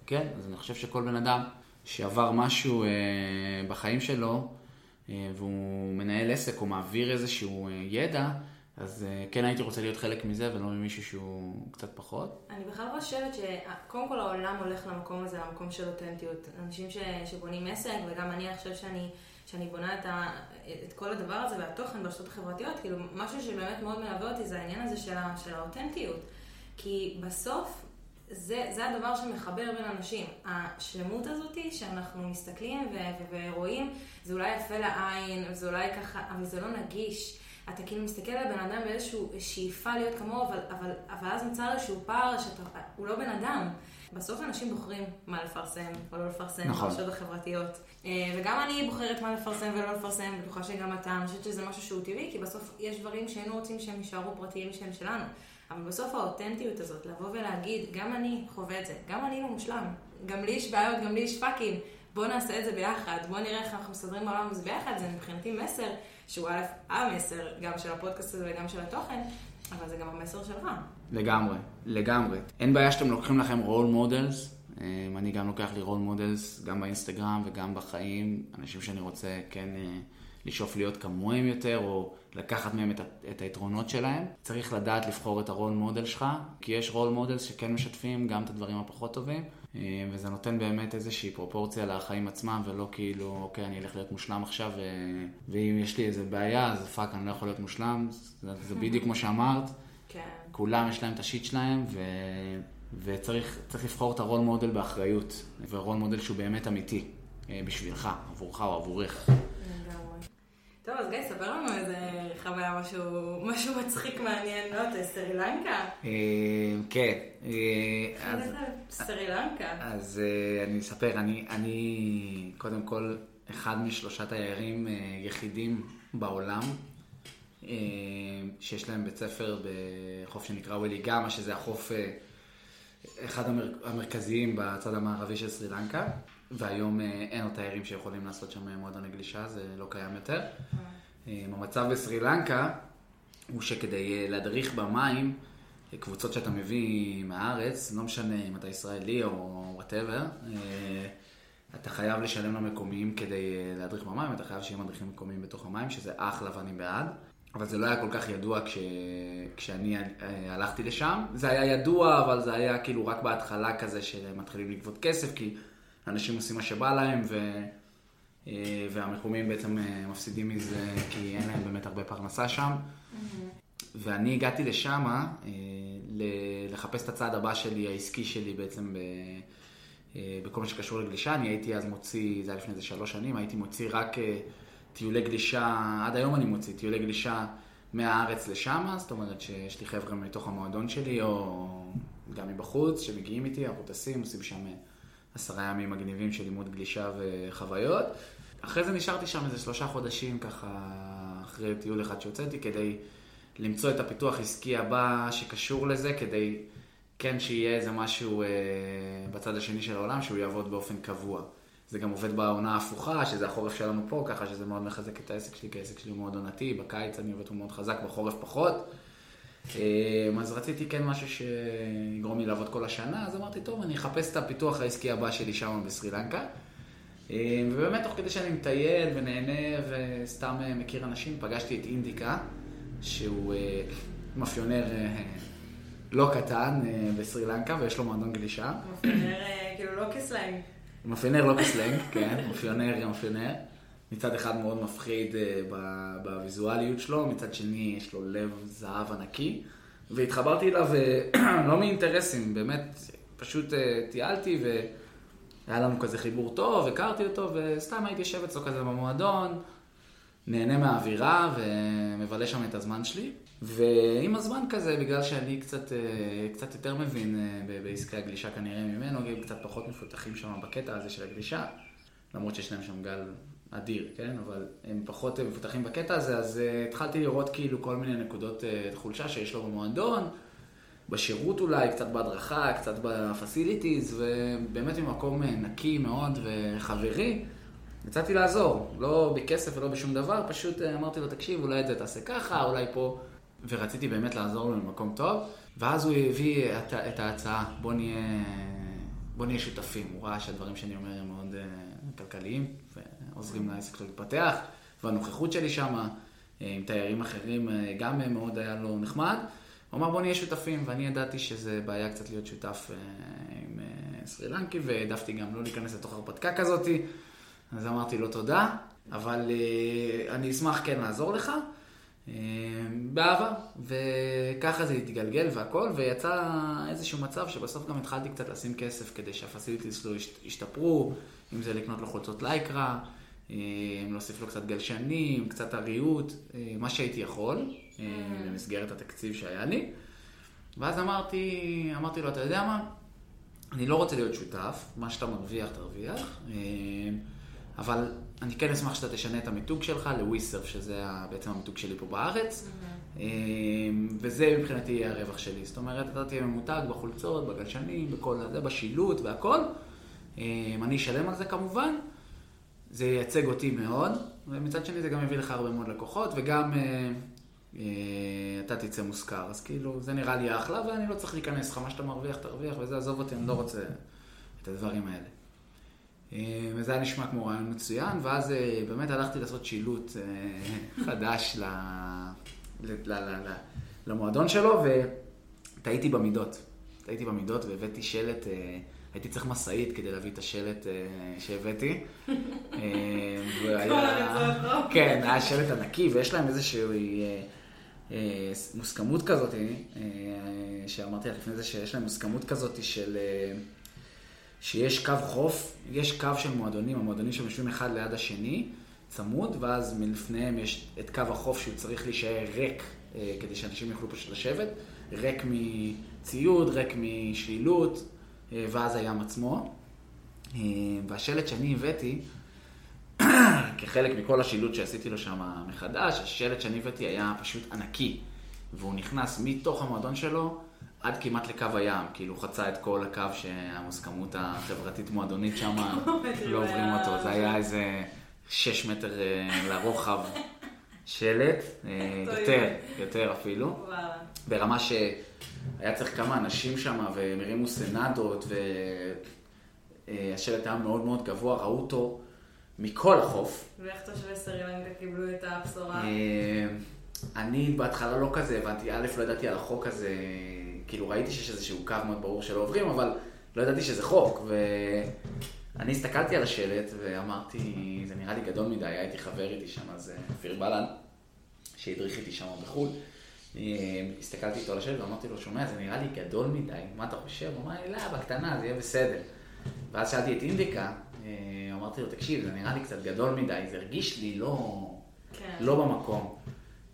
כן, אז אני חושב שכל בן אדם שעבר משהו אה, בחיים שלו, אה, והוא מנהל עסק או מעביר איזשהו אה, ידע, אז אה, כן הייתי רוצה להיות חלק מזה ולא ממישהו שהוא קצת פחות. אני בכלל חושבת שקודם כל העולם הולך למקום הזה, למקום של אותנטיות. אנשים ש, שבונים עסק, וגם אני חושב שאני, שאני בונה את, ה, את כל הדבר הזה והתוכן ברשתות החברתיות, כאילו משהו שבאמת מאוד מלווה אותי זה העניין הזה של, ה, של האותנטיות. כי בסוף זה, זה הדבר שמחבר בין אנשים. השלמות הזאת שאנחנו מסתכלים ו- ורואים, זה אולי יפה לעין, זה אולי ככה, אבל זה לא נגיש. אתה כאילו מסתכל על בן אדם באיזושהי שאיפה להיות כמוהו, אבל, אבל, אבל אז נוצר איזשהו פער שהוא לא בן אדם. בסוף אנשים בוחרים מה לפרסם או לא לפרסם נכון. ברשתות החברתיות. אה, וגם אני בוחרת מה לפרסם ולא לפרסם, בטוחה שגם אתה, אני חושבת שזה משהו שהוא טבעי, כי בסוף יש דברים שהיינו רוצים שהם יישארו פרטיים שהם שלנו. אבל בסוף האותנטיות הזאת, לבוא ולהגיד, גם אני חווה את זה, גם אני לא מושלם, גם לי יש בעיות, גם לי יש פאקים, בוא נעשה את זה ביחד, בוא נראה איך אנחנו מסדרים בעולם הזה ביחד, זה מבחינתי מסר, שהוא א', המסר, גם של הפודקאסט הזה וגם של התוכן, אבל זה גם המסר שלך. לגמרי, לגמרי. אין בעיה שאתם לוקחים לכם role models, אני גם לוקח לי role models, גם באינסטגרם וגם בחיים, אנשים שאני רוצה כן אה, לשאוף להיות כמוהם יותר, או לקחת מהם את, את היתרונות שלהם. צריך לדעת לבחור את ה role model שלך, כי יש role model שכן משתפים גם את הדברים הפחות טובים, וזה נותן באמת איזושהי פרופורציה לחיים עצמם, ולא כאילו, אוקיי, אני אלך להיות מושלם עכשיו, ו... ואם יש לי איזה בעיה, אז fuck, אני לא יכול להיות מושלם. זה, זה בדיוק כמו שאמרת. כן. כולם יש להם את ה shit שלהם, ו... וצריך לבחור את ה role model באחריות, ו role model שהוא באמת אמיתי, אה, בשבילך, עבורך או עבורך. טוב, אז גיא, ספר לנו איזה חוויה, משהו, משהו מצחיק מעניין, לא יודע, סרי לנקה. אה, כן. אה, סרי לנקה. אז אה, אני אספר, אני קודם כל אחד משלושה תיירים יחידים בעולם, שיש להם בית ספר בחוף שנקרא ווילי גאמה, שזה החוף, אחד המרכזיים בצד המערבי של סרי לנקה. והיום אה, אין עוד תיירים שיכולים לעשות שם מועדון גלישה, זה לא קיים יותר. אה, המצב בסרי לנקה הוא שכדי אה, להדריך במים, קבוצות שאתה מביא מהארץ, לא משנה אם אתה ישראלי או וואטאבר, אתה חייב לשלם למקומיים כדי להדריך במים, אתה חייב שיהיה מדריכים מקומיים בתוך המים, שזה אחלה ואני בעד. אבל זה לא היה כל כך ידוע כש... כשאני הלכתי לשם. זה היה ידוע, אבל זה היה כאילו רק בהתחלה כזה שמתחילים לגבות כסף, כי אנשים עושים מה שבא להם, ו... אה, והמקומיים בעצם אה, מפסידים מזה כי אין להם באמת הרבה פרנסה שם. Mm-hmm. ואני הגעתי לשם אה, לחפש את הצעד הבא שלי, העסקי שלי בעצם ב... בכל מה שקשור לגלישה. אני הייתי אז מוציא, זה היה לפני איזה שלוש שנים, הייתי מוציא רק טיולי גלישה, עד היום אני מוציא טיולי גלישה מהארץ לשם, זאת אומרת שיש לי חבר'ה מתוך המועדון שלי, או גם מבחוץ, שמגיעים איתי, אנחנו טסים, עושים שם עשרה ימים מגניבים של לימוד גלישה וחוויות. אחרי זה נשארתי שם איזה שלושה חודשים, ככה, אחרי טיול אחד שהוצאתי, כדי למצוא את הפיתוח עסקי הבא שקשור לזה, כדי כן שיהיה איזה משהו אה, בצד השני של העולם, שהוא יעבוד באופן קבוע. זה גם עובד בעונה ההפוכה, שזה החורף שלנו פה, ככה שזה מאוד מחזק את העסק שלי, כי העסק שלי הוא מאוד עונתי, בקיץ אני עובד מאוד חזק, בחורף פחות. אמ, אז רציתי כן משהו שיגרום לי לעבוד כל השנה, אז אמרתי, טוב, אני אחפש את הפיתוח העסקי הבא שלי שם בסרי לנקה. אמ, ובאמת, תוך כדי שאני מטייל ונהנה וסתם אה, מכיר אנשים, פגשתי את אינדיקה, שהוא אה, מאפיונר אה, לא קטן בסרי לנקה, ויש לו מועדון גלישה. מאפיונר כאילו לא כסלנג. מאפיונר לא כסלנג, כן, מאפיונר, מאפיונר. מצד אחד מאוד מפחיד אה, בוויזואליות שלו, מצד שני יש לו לב זהב ענקי. והתחברתי אליו אה, לא מאינטרסים, באמת, פשוט אה, טיילתי והיה לנו כזה חיבור טוב, הכרתי אותו, וסתם הייתי יושב אצלו כזה במועדון, נהנה מהאווירה ומבלה שם את הזמן שלי. ועם הזמן כזה, בגלל שאני קצת, קצת יותר מבין בעסקי הגלישה כנראה ממנו, הם קצת פחות מפותחים שם בקטע הזה של הגלישה, למרות שיש להם שם גל אדיר, כן? אבל הם פחות מפותחים בקטע הזה, אז uh, התחלתי לראות כאילו כל מיני נקודות uh, חולשה שיש לו במועדון, בשירות אולי, קצת בהדרכה, קצת בפסיליטיז, ובאמת ממקום אה, נקי מאוד וחברי. יצאתי לעזור, לא בכסף ולא בשום דבר, פשוט אה, אמרתי לו, תקשיב, אולי את זה תעשה ככה, אולי פה. ורציתי באמת לעזור לו למקום טוב, ואז הוא הביא את, את ההצעה, בוא נהיה, בוא נהיה שותפים. הוא ראה שהדברים שאני אומר הם מאוד uh, כלכליים, ועוזרים לעסק שלו להתפתח, והנוכחות שלי שם, עם תיירים אחרים, אה, גם אה, מאוד היה לו נחמד. הוא אמר בוא נהיה שותפים, ואני ידעתי שזה בעיה קצת להיות שותף אה, עם אה, סרי לנקי, והעדפתי גם לא להיכנס לתוך הרפתקה כזאתי. אז אמרתי לו תודה, אבל אה, אני אשמח כן לעזור לך, אה, באהבה. וככה זה התגלגל והכל, ויצא איזשהו מצב שבסוף גם התחלתי קצת לשים כסף כדי שהפסיליטיס ישת- ישתפרו, אם זה לקנות לו חולצות לייקרה, אה, להוסיף לו קצת גלשנים, קצת אריות, אה, מה שהייתי יכול, אה, במסגרת התקציב שהיה לי. ואז אמרתי, אמרתי לו, אתה יודע מה? אני לא רוצה להיות שותף, מה שאתה מרוויח, תרוויח. אה, אבל אני כן אשמח שאתה תשנה את המיתוג שלך לוויסר, שזה בעצם המיתוג שלי פה בארץ. אה, וזה מבחינתי יהיה הרווח שלי. זאת אומרת, אתה תהיה ממותג בחולצות, בגלשנים, בכל הזה, בשילוט והכל. אה, אני אשלם על זה כמובן. זה ייצג אותי מאוד, ומצד שני זה גם יביא לך הרבה מאוד לקוחות, וגם אה, אה, אתה תצא מושכר. אז כאילו, זה נראה לי אחלה, ואני לא צריך להיכנס לך, מה שאתה מרוויח, תרוויח, וזה, עזוב אותי, אני לא רוצה את הדברים האלה. אה, וזה היה נשמע כמו רעיון מצוין, ואז אה, באמת הלכתי לעשות שילוט אה, חדש ל... ל... ל... ל... ל... למועדון שלו, וטעיתי במידות. טעיתי במידות והבאתי שלט, אה, הייתי צריך משאית כדי להביא את השלט אה, שהבאתי. אה, והיה- לא? כן, היה שלט ענקי, ויש להם איזושהי אה, מוסכמות כזאת, שאמרתי לך לפני זה, שיש להם מוסכמות כזאת של... שיש קו חוף, יש קו של מועדונים, המועדונים שם יושבים אחד ליד השני, צמוד, ואז מלפניהם יש את קו החוף שהוא צריך להישאר ריק, כדי שאנשים יוכלו פשוט לשבת, ריק מציוד, ריק משלילות, ואז הים עצמו. אה, והשלט שאני הבאתי, כחלק מכל השילוט שעשיתי לו שם מחדש, השלט שאני הבאתי היה פשוט ענקי, והוא נכנס מתוך המועדון שלו עד כמעט לקו הים, כאילו חצה את כל הקו שהמוסכמות החברתית מועדונית שם לא עוברים אותו, זה היה איזה שש מטר אה, לרוחב שלט, אה, יותר, יותר אפילו. ברמה שהיה צריך כמה אנשים שם, והם הרימו סנדות, והשלט היה מאוד מאוד גבוה, ראו אותו מכל החוף. ואיך תושבי סרילנקה קיבלו את הבשורה? אה, אני בהתחלה לא כזה הבנתי, א', לא ידעתי על החוק הזה, כאילו ראיתי שיש איזשהו קו מאוד ברור שלא עוברים, אבל לא ידעתי שזה חוק, ואני הסתכלתי על השלט ואמרתי, זה נראה לי גדול מדי, הייתי חבר איתי שם, אז אה, אופיר בלן, שהדריך איתי שם בחו"ל, אה, הסתכלתי איתו על השלט ואמרתי לו, שומע, זה נראה לי גדול מדי, מה אתה חושב? הוא אמר לי, לא, בקטנה, זה יהיה בסדר. ואז שאלתי את אינדיקה, אה, אמרתי לו, תקשיב, זה נראה לי קצת גדול מדי, זה הרגיש לי לא... כן. לא במקום.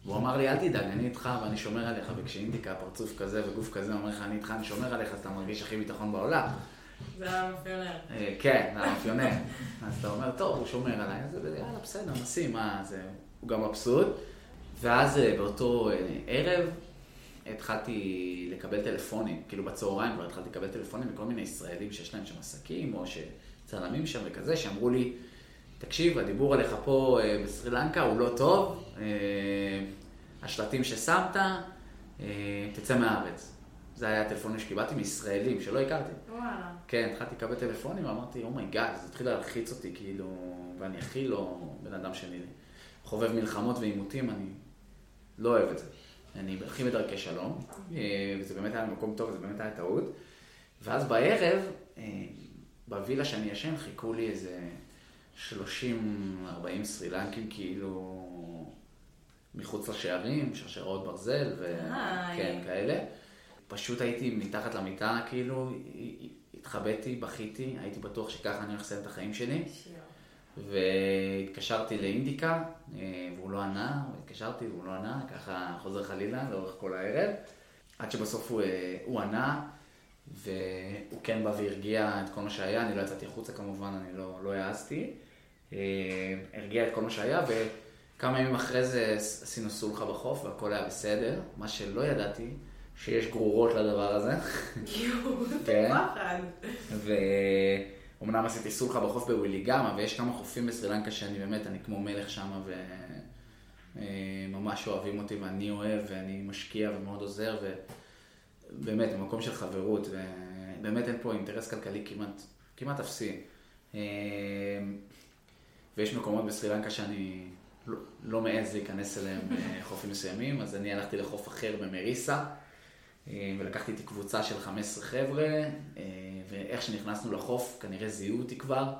והוא אמר לי, אל תדאג, אני איתך ואני שומר עליך, וכשאינדיקה פרצוף כזה וגוף כזה אומר לך, אני איתך, אני שומר עליך, אז אתה מרגיש הכי ביטחון בעולם. זה היה מאפיונר. אה, כן, זה המאפיונר. אז אתה אומר, טוב, הוא שומר עליי, אז יאללה, בסדר, נשים, מה, זה... הוא גם מבסוט. ואז אה, באותו אה, ערב התחלתי לקבל טלפונים, כאילו בצהריים כבר התחלתי לקבל טלפונים מכל מיני ישראלים שיש להם שם עסקים, או שצלמים שם וכזה, שאמרו לי, תקשיב, הדיבור עליך פה אה, בסרי לנקה הוא לא טוב, השלטים ששמת, תצא מהארץ. זה היה הטלפונים שקיבלתי מישראלים שלא הכרתי. וואלה. כן, התחלתי לקבל טלפונים ואמרתי, oh my god, זה התחיל להלחיץ אותי, כאילו, ואני הכי לא בן אדם שאני חובב מלחמות ועימותים, אני לא אוהב את זה. אני הכי בדרכי שלום, אה, וזה באמת היה מקום טוב, זה באמת היה טעות. ואז בערב, אה, בווילה שאני ישן חיכו לי איזה 30-40 סרי לנקים כאילו מחוץ לשערים, שרשרות ברזל וכן, כאלה. פשוט הייתי מתחת למיטה, כאילו, התחבאתי, בכיתי, הייתי בטוח שככה אני הולך לסיים את החיים שלי. והתקשרתי לאינדיקה, אה, והוא לא ענה, התקשרתי והוא לא ענה, ככה חוזר חלילה לאורך כל הערב. עד שבסוף הוא, אה, הוא ענה, והוא כן בא והרגיע את כל מה שהיה, אני לא יצאתי החוצה כמובן, אני לא, לא העזתי. אה, הרגיע את כל מה שהיה, וכמה ימים אחרי זה עשינו סולחה בחוף והכל היה בסדר. מה שלא ידעתי, שיש גרורות לדבר הזה. יואו, זה כן. פחד. ואומנם עשיתי סולחה בחוף בווילי גאמה, ויש כמה חופים בסרילנקה שאני באמת, אני כמו מלך שם, וממש אה, אוהבים אותי ואני אוהב, ואני משקיע ומאוד עוזר, ובאמת, במקום של חברות, ובאמת אין פה אינטרס כלכלי כמעט, כמעט אפסי. אה, ויש מקומות בסרילנקה שאני לא, לא מעז להיכנס אליהם חופים מסוימים, אז אני הלכתי לחוף אחר במריסה. אה, ולקחתי איתי קבוצה של 15 חבר'ה, אה, ואיך שנכנסנו לחוף, כנראה זיהו אותי כבר,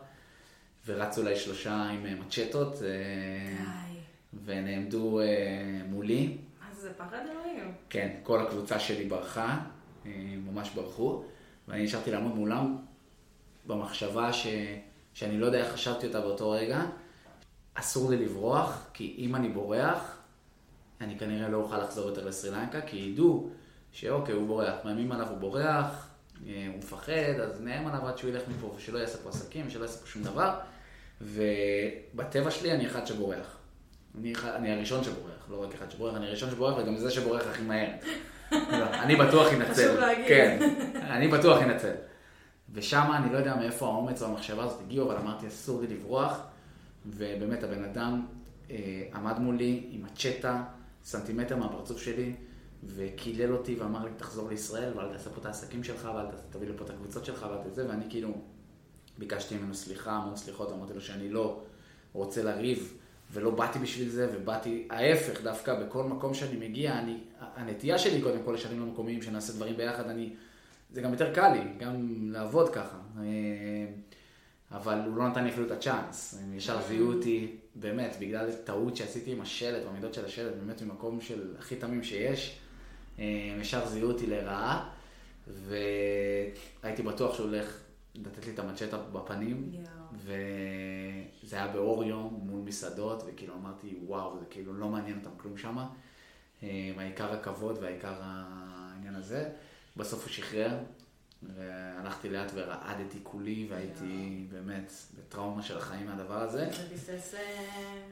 ורצו אליי שלושה עם אה, מצ'טות, ונעמדו מולי. אז זה פחד אלוהים. כן, כל הקבוצה שלי ברחה, ממש ברחו, ואני נשארתי לעמוד מולם במחשבה ש... שאני לא יודע איך חשבתי אותה באותו רגע. אסור לי לברוח, כי אם אני בורח, אני כנראה לא אוכל לחזור יותר לסרילנקה, כי ידעו שאוקיי, הוא בורח, מאיימים עליו, הוא בורח, אה, הוא מפחד, אז נאיים עליו עד שהוא ילך מפה ושלא יעשה פה עסקים, ושלא יעשה פה שום דבר. ובטבע שלי אני אחד שבורח. אני, אני הראשון שבורח, לא רק אחד שבורח, אני הראשון שבורח וגם זה שבורח הכי מהר. לא, אני בטוח אנצל. חשוב להגיד. כן, אני בטוח אנצל. ושם אני לא יודע מאיפה האומץ או המחשבה הזאת הגיעו, אבל אמרתי אסור לי לברוח. ובאמת הבן אדם אה, עמד מולי עם הצ'טה, סנטימטר מהפרצוף שלי. וקילל אותי ואמר לי, תחזור לישראל, ואל תעשה פה את העסקים שלך, ואל תביא לפה את הקבוצות שלך, ואל תזה, ואני כאילו ביקשתי ממנו סליחה, המון סליחות, אמרתי לו שאני לא רוצה לריב, ולא באתי בשביל זה, ובאתי, ההפך, דווקא בכל מקום שאני מגיע, אני, הנטייה שלי קודם כל לשרים למקומיים, שנעשה דברים ביחד, אני, זה גם יותר קל לי, גם לעבוד ככה. אה, אבל הוא לא נתן לי אפילו את הצ'אנס, הם ישר זיהו אותי, באמת, בגלל טעות שעשיתי עם השלט, במידות של השלט, באמת ממקום של הכי תמים שיש. אה, ישר זיהו אותי לרעה, והייתי בטוח שהוא הולך לתת לי את המצ'טה בפנים, yeah. וזה היה באור יום מול מסעדות, וכאילו אמרתי, וואו, זה כאילו לא מעניין אותם כלום שמה. אה, העיקר הכבוד והעיקר העניין הזה. בסוף הוא שחרר, והלכתי לאט ורעדתי כולי, והייתי באמת בטראומה של החיים מהדבר הזה. זה ביסס אה,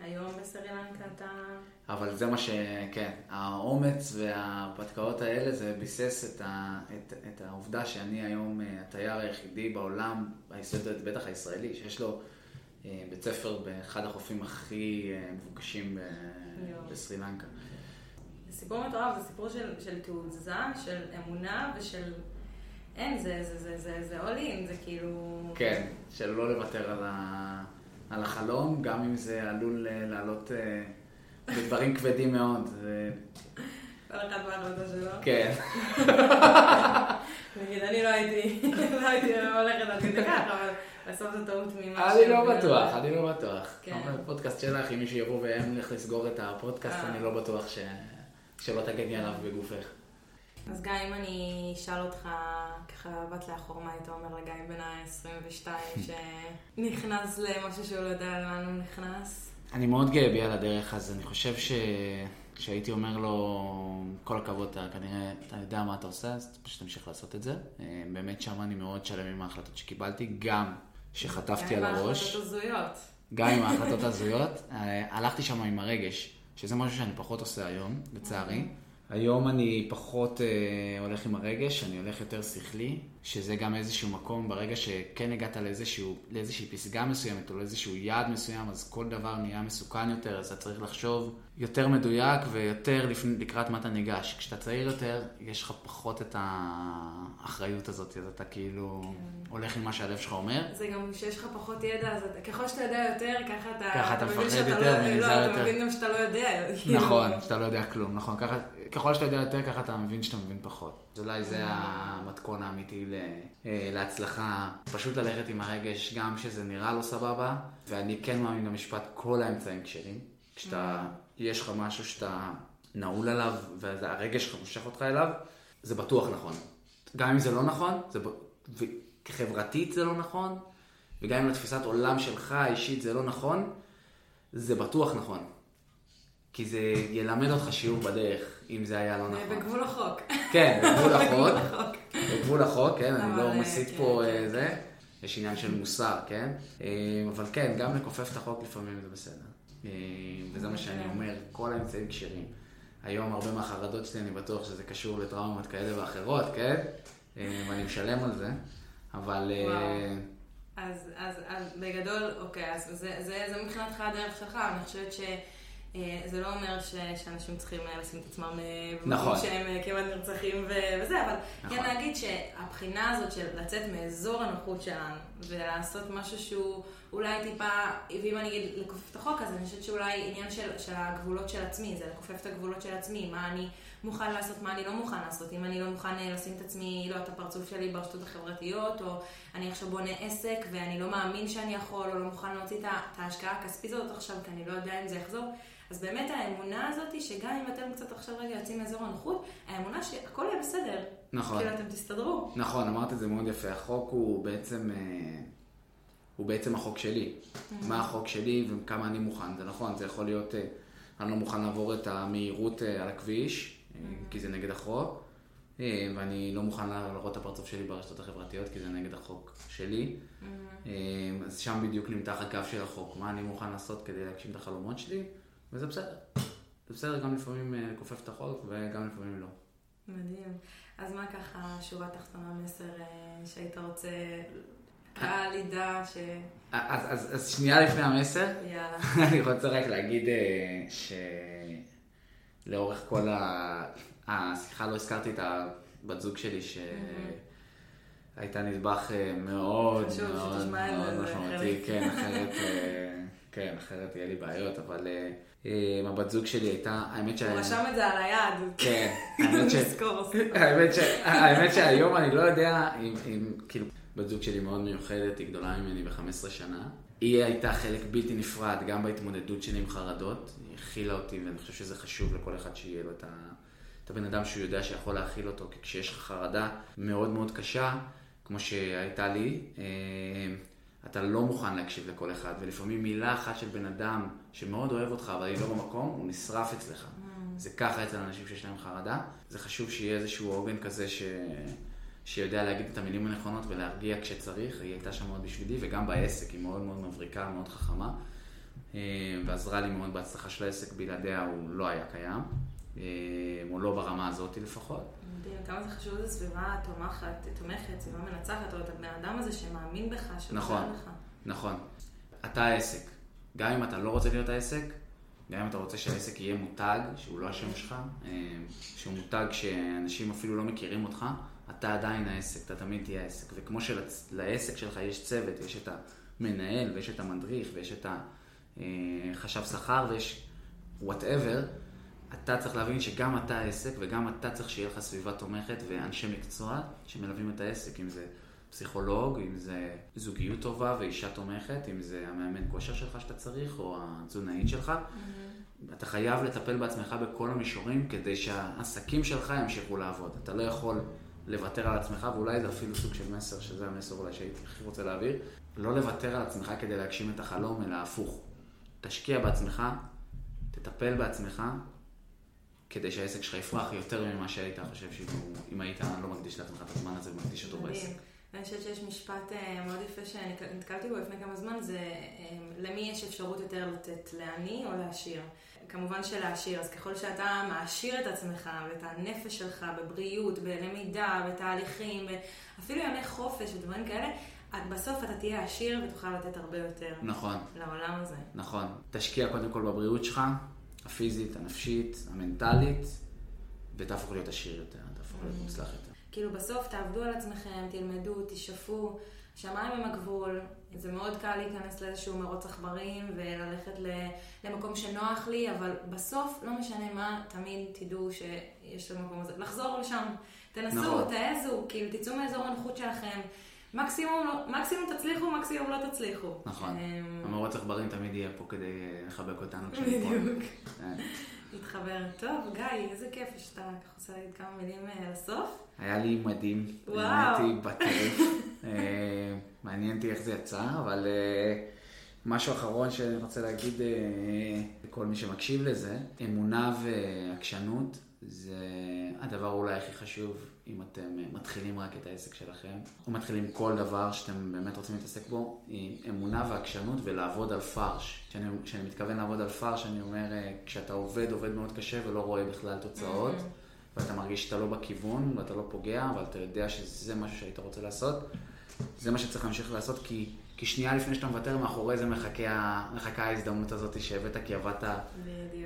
היום בסרילנקה אתה... אבל זה מה ש... כן, האומץ וההרפתקאות האלה, זה ביסס את, ה... את, את העובדה שאני היום אה, התייר היחידי בעולם, בטח הישראלי, שיש לו אה, בית ספר באחד החופים הכי מבוקשים בסרילנקה. זה סיפור מטורף, זה סיפור של, של תעוזה, של אמונה ושל אין, זה, זה, זה, זה, זה all in, זה כאילו... כן, של לא לוותר על, ה... על החלום, גם אם זה עלול אה, לעלות אה, בדברים כבדים מאוד. זה... כל אחד בהחלטה שלו. כן. נגיד, אני לא הייתי, לא הייתי הולכת עד כדי כך, אבל בסוף זו טעות ממה אני לא בטוח, אני לא בטוח. כן. בפודקאסט שלך, אם מישהו יבוא והם הולך לסגור את הפודקאסט, אה. אני לא בטוח שלא תגני עליו בגופך. אז גיא, אם אני אשאל אותך, ככה בת לאחור, מה היית אומר לגיא בן ה-22 שנכנס למשהו שהוא לא יודע לאן הוא נכנס? אני מאוד גאה בי על הדרך, אז אני חושב ש... שהייתי אומר לו, כל הכבוד, אתה כנראה, אתה יודע מה אתה עושה, אז פשוט תמשיך לעשות את זה. אה, באמת שם אני מאוד שלם עם ההחלטות שקיבלתי, גם שחטפתי על הראש. גם עם ההחלטות הזויות. גם עם ההחלטות הזויות. אה, הלכתי שם עם הרגש, שזה משהו שאני פחות עושה היום, לצערי. היום אני פחות אה, הולך עם הרגש, אני הולך יותר שכלי, שזה גם איזשהו מקום, ברגע שכן הגעת לאיזשהו, לאיזושהי פסגה מסוימת או לאיזשהו יעד מסוים, אז כל דבר נהיה מסוכן יותר, אז אתה צריך לחשוב יותר מדויק ויותר לפני, לקראת מה אתה ניגש. כשאתה צעיר יותר, יש לך פחות את האחריות הזאת, אז אתה כאילו כן. הולך עם מה שהלב שלך אומר. זה גם שיש לך פחות ידע, אז אתה, ככל שאתה יודע יותר, ככה אתה, ככה אתה, אתה מפחד יותר, לא, לא, אתה מבין גם שאתה לא יודע. נכון, שאתה לא יודע כלום, נכון, ככה ככל שאתה יודע יותר, ככה אתה מבין שאתה מבין פחות. אולי זה המתכון האמיתי ל- אה, להצלחה. פשוט ללכת עם הרגש, גם כשזה נראה לא סבבה, ואני כן מאמין במשפט, כל האמצעים כשרים. כשאתה, יש לך משהו שאתה נעול עליו, והרגש שלך מושך אותך אליו, זה בטוח נכון. גם אם זה לא נכון, זה, וחברתית זה לא נכון, וגם אם לתפיסת עולם שלך האישית זה לא נכון, זה בטוח נכון. כי זה ילמד אותך שיעור בדרך, אם זה היה לא נכון. בגבול החוק. כן, בגבול החוק. בגבול החוק, כן, אני לא אה, מסית כן, פה כן, אה, זה. יש עניין של מוסר, כן? אה, אבל כן, גם לכופף את החוק לפעמים זה בסדר. אה, וזה מה שאני כן. אומר, כל האמצעים כשרים. היום הרבה מהחרדות שלי, אני בטוח שזה קשור לטראומות כאלה ואחרות, כן? אה, ואני משלם על זה. אבל... אה. אז, אז, אז בגדול, אוקיי, אז זה, זה, זה מבחינתך הדרך שלך, אני חושבת שזה לא אומר ש, שאנשים צריכים אה, לשים את עצמם אה, במקום נכון. שהם אה, כמעט נרצחים ו- וזה, אבל נכון. כן להגיד שהבחינה הזאת של לצאת מאזור הנוחות שלנו ולעשות משהו שהוא אולי טיפה, ואם אני אגיד לכופף את החוק, אז אני חושבת שאולי עניין של, של הגבולות של עצמי, זה לכופף את הגבולות של עצמי, מה אני מוכן לעשות, מה אני לא מוכן לעשות, אם אני לא מוכן אה, לשים את עצמי, לא, את הפרצוף שלי ברשתות החברתיות, או אני עכשיו בונה עסק ואני לא מאמין שאני יכול, או לא מוכן להוציא את ההשקעה הכספית הזאת עכשיו, כי אני לא יודע אם זה יחזור. אז באמת האמונה הזאת היא שגם אם אתם קצת עכשיו רגע יוצאים מאזור הנוחות, האמונה שהכל יהיה בסדר. נכון. כאילו אתם תסתדרו. נכון, אמרת את זה מאוד יפה. החוק הוא בעצם, אה, הוא בעצם החוק שלי. מה החוק שלי וכמה אני מוכן. זה נכון, זה יכול להיות, אה, אני לא מוכן לעבור את המהירות אה, על הכביש, אה, כי זה נגד החוק, ואני לא מוכן להראות את הפרצוף שלי ברשתות החברתיות, כי זה נגד החוק שלי. אה, אז שם בדיוק נמתח הקו של החוק. מה אני מוכן לעשות כדי להגשים את החלומות שלי, וזה בסדר. זה בסדר גם לפעמים אה, לכופף את החוק, וגם לפעמים לא. מדהים. אז מה ככה, שורה תחתונה מסר אה, שהיית רוצה, קהל ידע ש... אז, אז, אז שנייה לפני המסר, יאללה. אני רוצה רק להגיד אה, שלאורך כל ה... השיחה לא הזכרתי את הבת זוג שלי שהייתה נדבך אה, מאוד חשוב מאוד מאוד זה משמעותי. כן, אחרת, אה, כן, אחרת יהיה לי בעיות, אבל אה, אה, הבת זוג שלי הייתה, האמת שה... הוא רשם את זה על היד. כן, האמת ש... נזכור. האמת, ש... האמת שהיום אני לא יודע אם, אם כאילו, בת זוג שלי מאוד מיוחדת, היא גדולה ממני ב-15 שנה. היא הייתה חלק בלתי נפרד גם בהתמודדות שלי עם חרדות. היא הכילה אותי, ואני חושב שזה חשוב לכל אחד שיהיה לו את, ה... את הבן אדם שהוא יודע שיכול להכיל אותו, כי כשיש לך חרדה מאוד מאוד קשה, כמו שהייתה לי, אה, אתה לא מוכן להקשיב לכל אחד, ולפעמים מילה אחת של בן אדם שמאוד אוהב אותך, אבל היא לא במקום, הוא נשרף אצלך. זה ככה אצל אנשים שיש להם חרדה. זה חשוב שיהיה איזשהו עוגן כזה ש... שיודע להגיד את המילים הנכונות ולהרגיע כשצריך. היא הייתה שם מאוד בשבילי, וגם בעסק היא מאוד מאוד מבריקה, מאוד חכמה. אה, ועזרה לי מאוד בהצלחה של העסק, בלעדיה הוא לא היה קיים. אה, או לא ברמה הזאת לפחות. מדהים, כמה זה חשוב איזו סביבה תומכת, תומכת, סביבה מנצחת, או את הבן אדם הזה שמאמין בך, שעוזר נכון. לך. נכון. אתה העסק. גם אם אתה לא רוצה להיות העסק, גם אם אתה רוצה שהעסק יהיה מותג, שהוא לא השם שלך, אה, שהוא מותג שאנשים אפילו לא מכירים אותך, אתה עדיין העסק, אתה תמיד תהיה העסק. וכמו שלעסק שלך יש צוות, יש את המנהל, ויש את המדריך, ויש את החשב שכר, ויש וואטאבר, אתה צריך להבין שגם אתה העסק, וגם אתה צריך שיהיה לך סביבה תומכת ואנשי מקצוע שמלווים את העסק, אם זה פסיכולוג, אם זה זוגיות טובה ואישה תומכת, אם זה המאמן כושר שלך שאתה צריך, או התזונאית שלך. אתה חייב לטפל בעצמך בכל המישורים כדי שהעסקים שלך ימשיכו לעבוד. אתה לא יכול לוותר על עצמך, ואולי זה אפילו סוג של מסר, שזה המסר אולי שהייתי הכי רוצה להעביר, לא לוותר על עצמך כדי להגשים את החלום, אלא הפוך. תשקיע בעצמך, תטפל בעצמך, כדי שהעסק שלך יפרח יותר ממה שהיית חושב שאם אם היית לא מקדיש לעצמך את הזמן הזה ומקדיש אותו בעסק. ואני חושבת שיש משפט אה, מאוד יפה שנתקלתי בו לפני כמה זמן, זה אה, למי יש אפשרות יותר לתת, לעני או לעשיר. כמובן שלעשיר, אז ככל שאתה מעשיר את עצמך ואת הנפש שלך בבריאות, בלמידה, בתהליכים, אפילו ימי חופש ודברים כאלה, את בסוף אתה תהיה עשיר ותוכל לתת הרבה יותר נכון. לעולם הזה. נכון. תשקיע קודם כל בבריאות שלך, הפיזית, הנפשית, המנטלית, ותהפוך להיות עשיר יותר, תהפוך להיות מוצלח יותר. כאילו בסוף תעבדו על עצמכם, תלמדו, תשאפו. אני השמיים הם הגבול, זה מאוד קל להיכנס לאיזשהו מרוץ עכברים וללכת למקום שנוח לי, אבל בסוף, לא משנה מה, תמיד תדעו שיש למקום הזה. לחזור לשם, תנסו, נכון. תעזו, כאילו תצאו מאזור הנוחות שלכם. מקסימום, לא, מקסימום תצליחו, מקסימום לא תצליחו. נכון. אמ, המרוץ עכברים תמיד יהיה פה כדי אה, לחבק אותנו. בדיוק. להתחבר. טוב, גיא, איזה כיף שאתה ככה עושה לי כמה מילים אה, לסוף. היה לי מדהים. וואו. נהניתי בטירוף. אה, מעניין אותי איך זה יצא, אבל משהו אחרון שאני רוצה להגיד לכל מי שמקשיב לזה, אמונה ועקשנות זה הדבר אולי הכי חשוב אם אתם אה, מתחילים רק את העסק שלכם, או מתחילים כל דבר שאתם באמת רוצים להתעסק בו, היא אמונה ועקשנות ולעבוד על פרש. כשאני, מתכוון לעבוד על פרש, אני אומר, אה, כשאתה עובד, עובד מאוד קשה ולא רואה בכלל תוצאות, mm-hmm. ואתה מרגיש שאתה לא בכיוון ואתה לא פוגע, אבל אתה יודע שזה משהו שהיית רוצה לעשות, זה מה שצריך להמשיך לעשות, כי כי שנייה לפני שאתה מוותר, מאחורי זה מחכה, מחכה ההזדמנות הזאת שהבאת, כי עבדת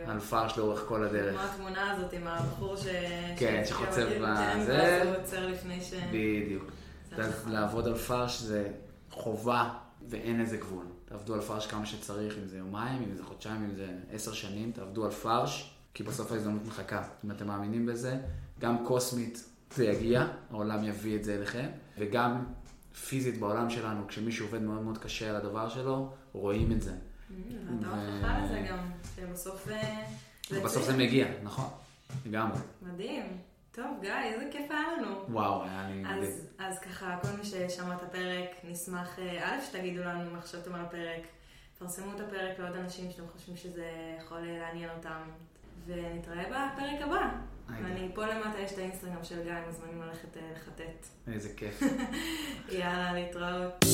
על פרש לאורך כל הדרך. כמו התמונה הזאת עם הבחור ש... כן, שחוצב בזה. הוא עוצר לפני ש... בדיוק. לעבוד על פרש זה חובה ואין לזה גבול. תעבדו על פרש כמה שצריך, אם זה יומיים, אם זה חודשיים, אם זה עשר שנים, תעבדו על פרש, כי בסוף ההזדמנות מחכה. אם אתם מאמינים בזה, גם קוסמית זה יגיע, העולם יביא את זה אליכם, וגם פיזית בעולם שלנו, כשמישהו עובד מאוד מאוד קשה על הדבר שלו, רואים את זה. Mm, אתה הוכחה לזה גם, שבסוף אה, זה... בסוף זה מגיע, נכון, לגמרי. מדהים. טוב, גיא, איזה כיף היה לנו. וואו, היה לי מדהים. אז ככה, כל מי ששמע את הפרק, נשמח, אה, א', שתגידו לנו מה חשבתם על הפרק. פרסמו את הפרק לעוד אנשים שאתם חושבים שזה יכול לעניין אותם. ונתראה בפרק הבא. אני, פה למטה יש את האינסטגרם של גיא, מוזמנים ללכת אה, לחטט. איזה כיף. יאללה, להתראות.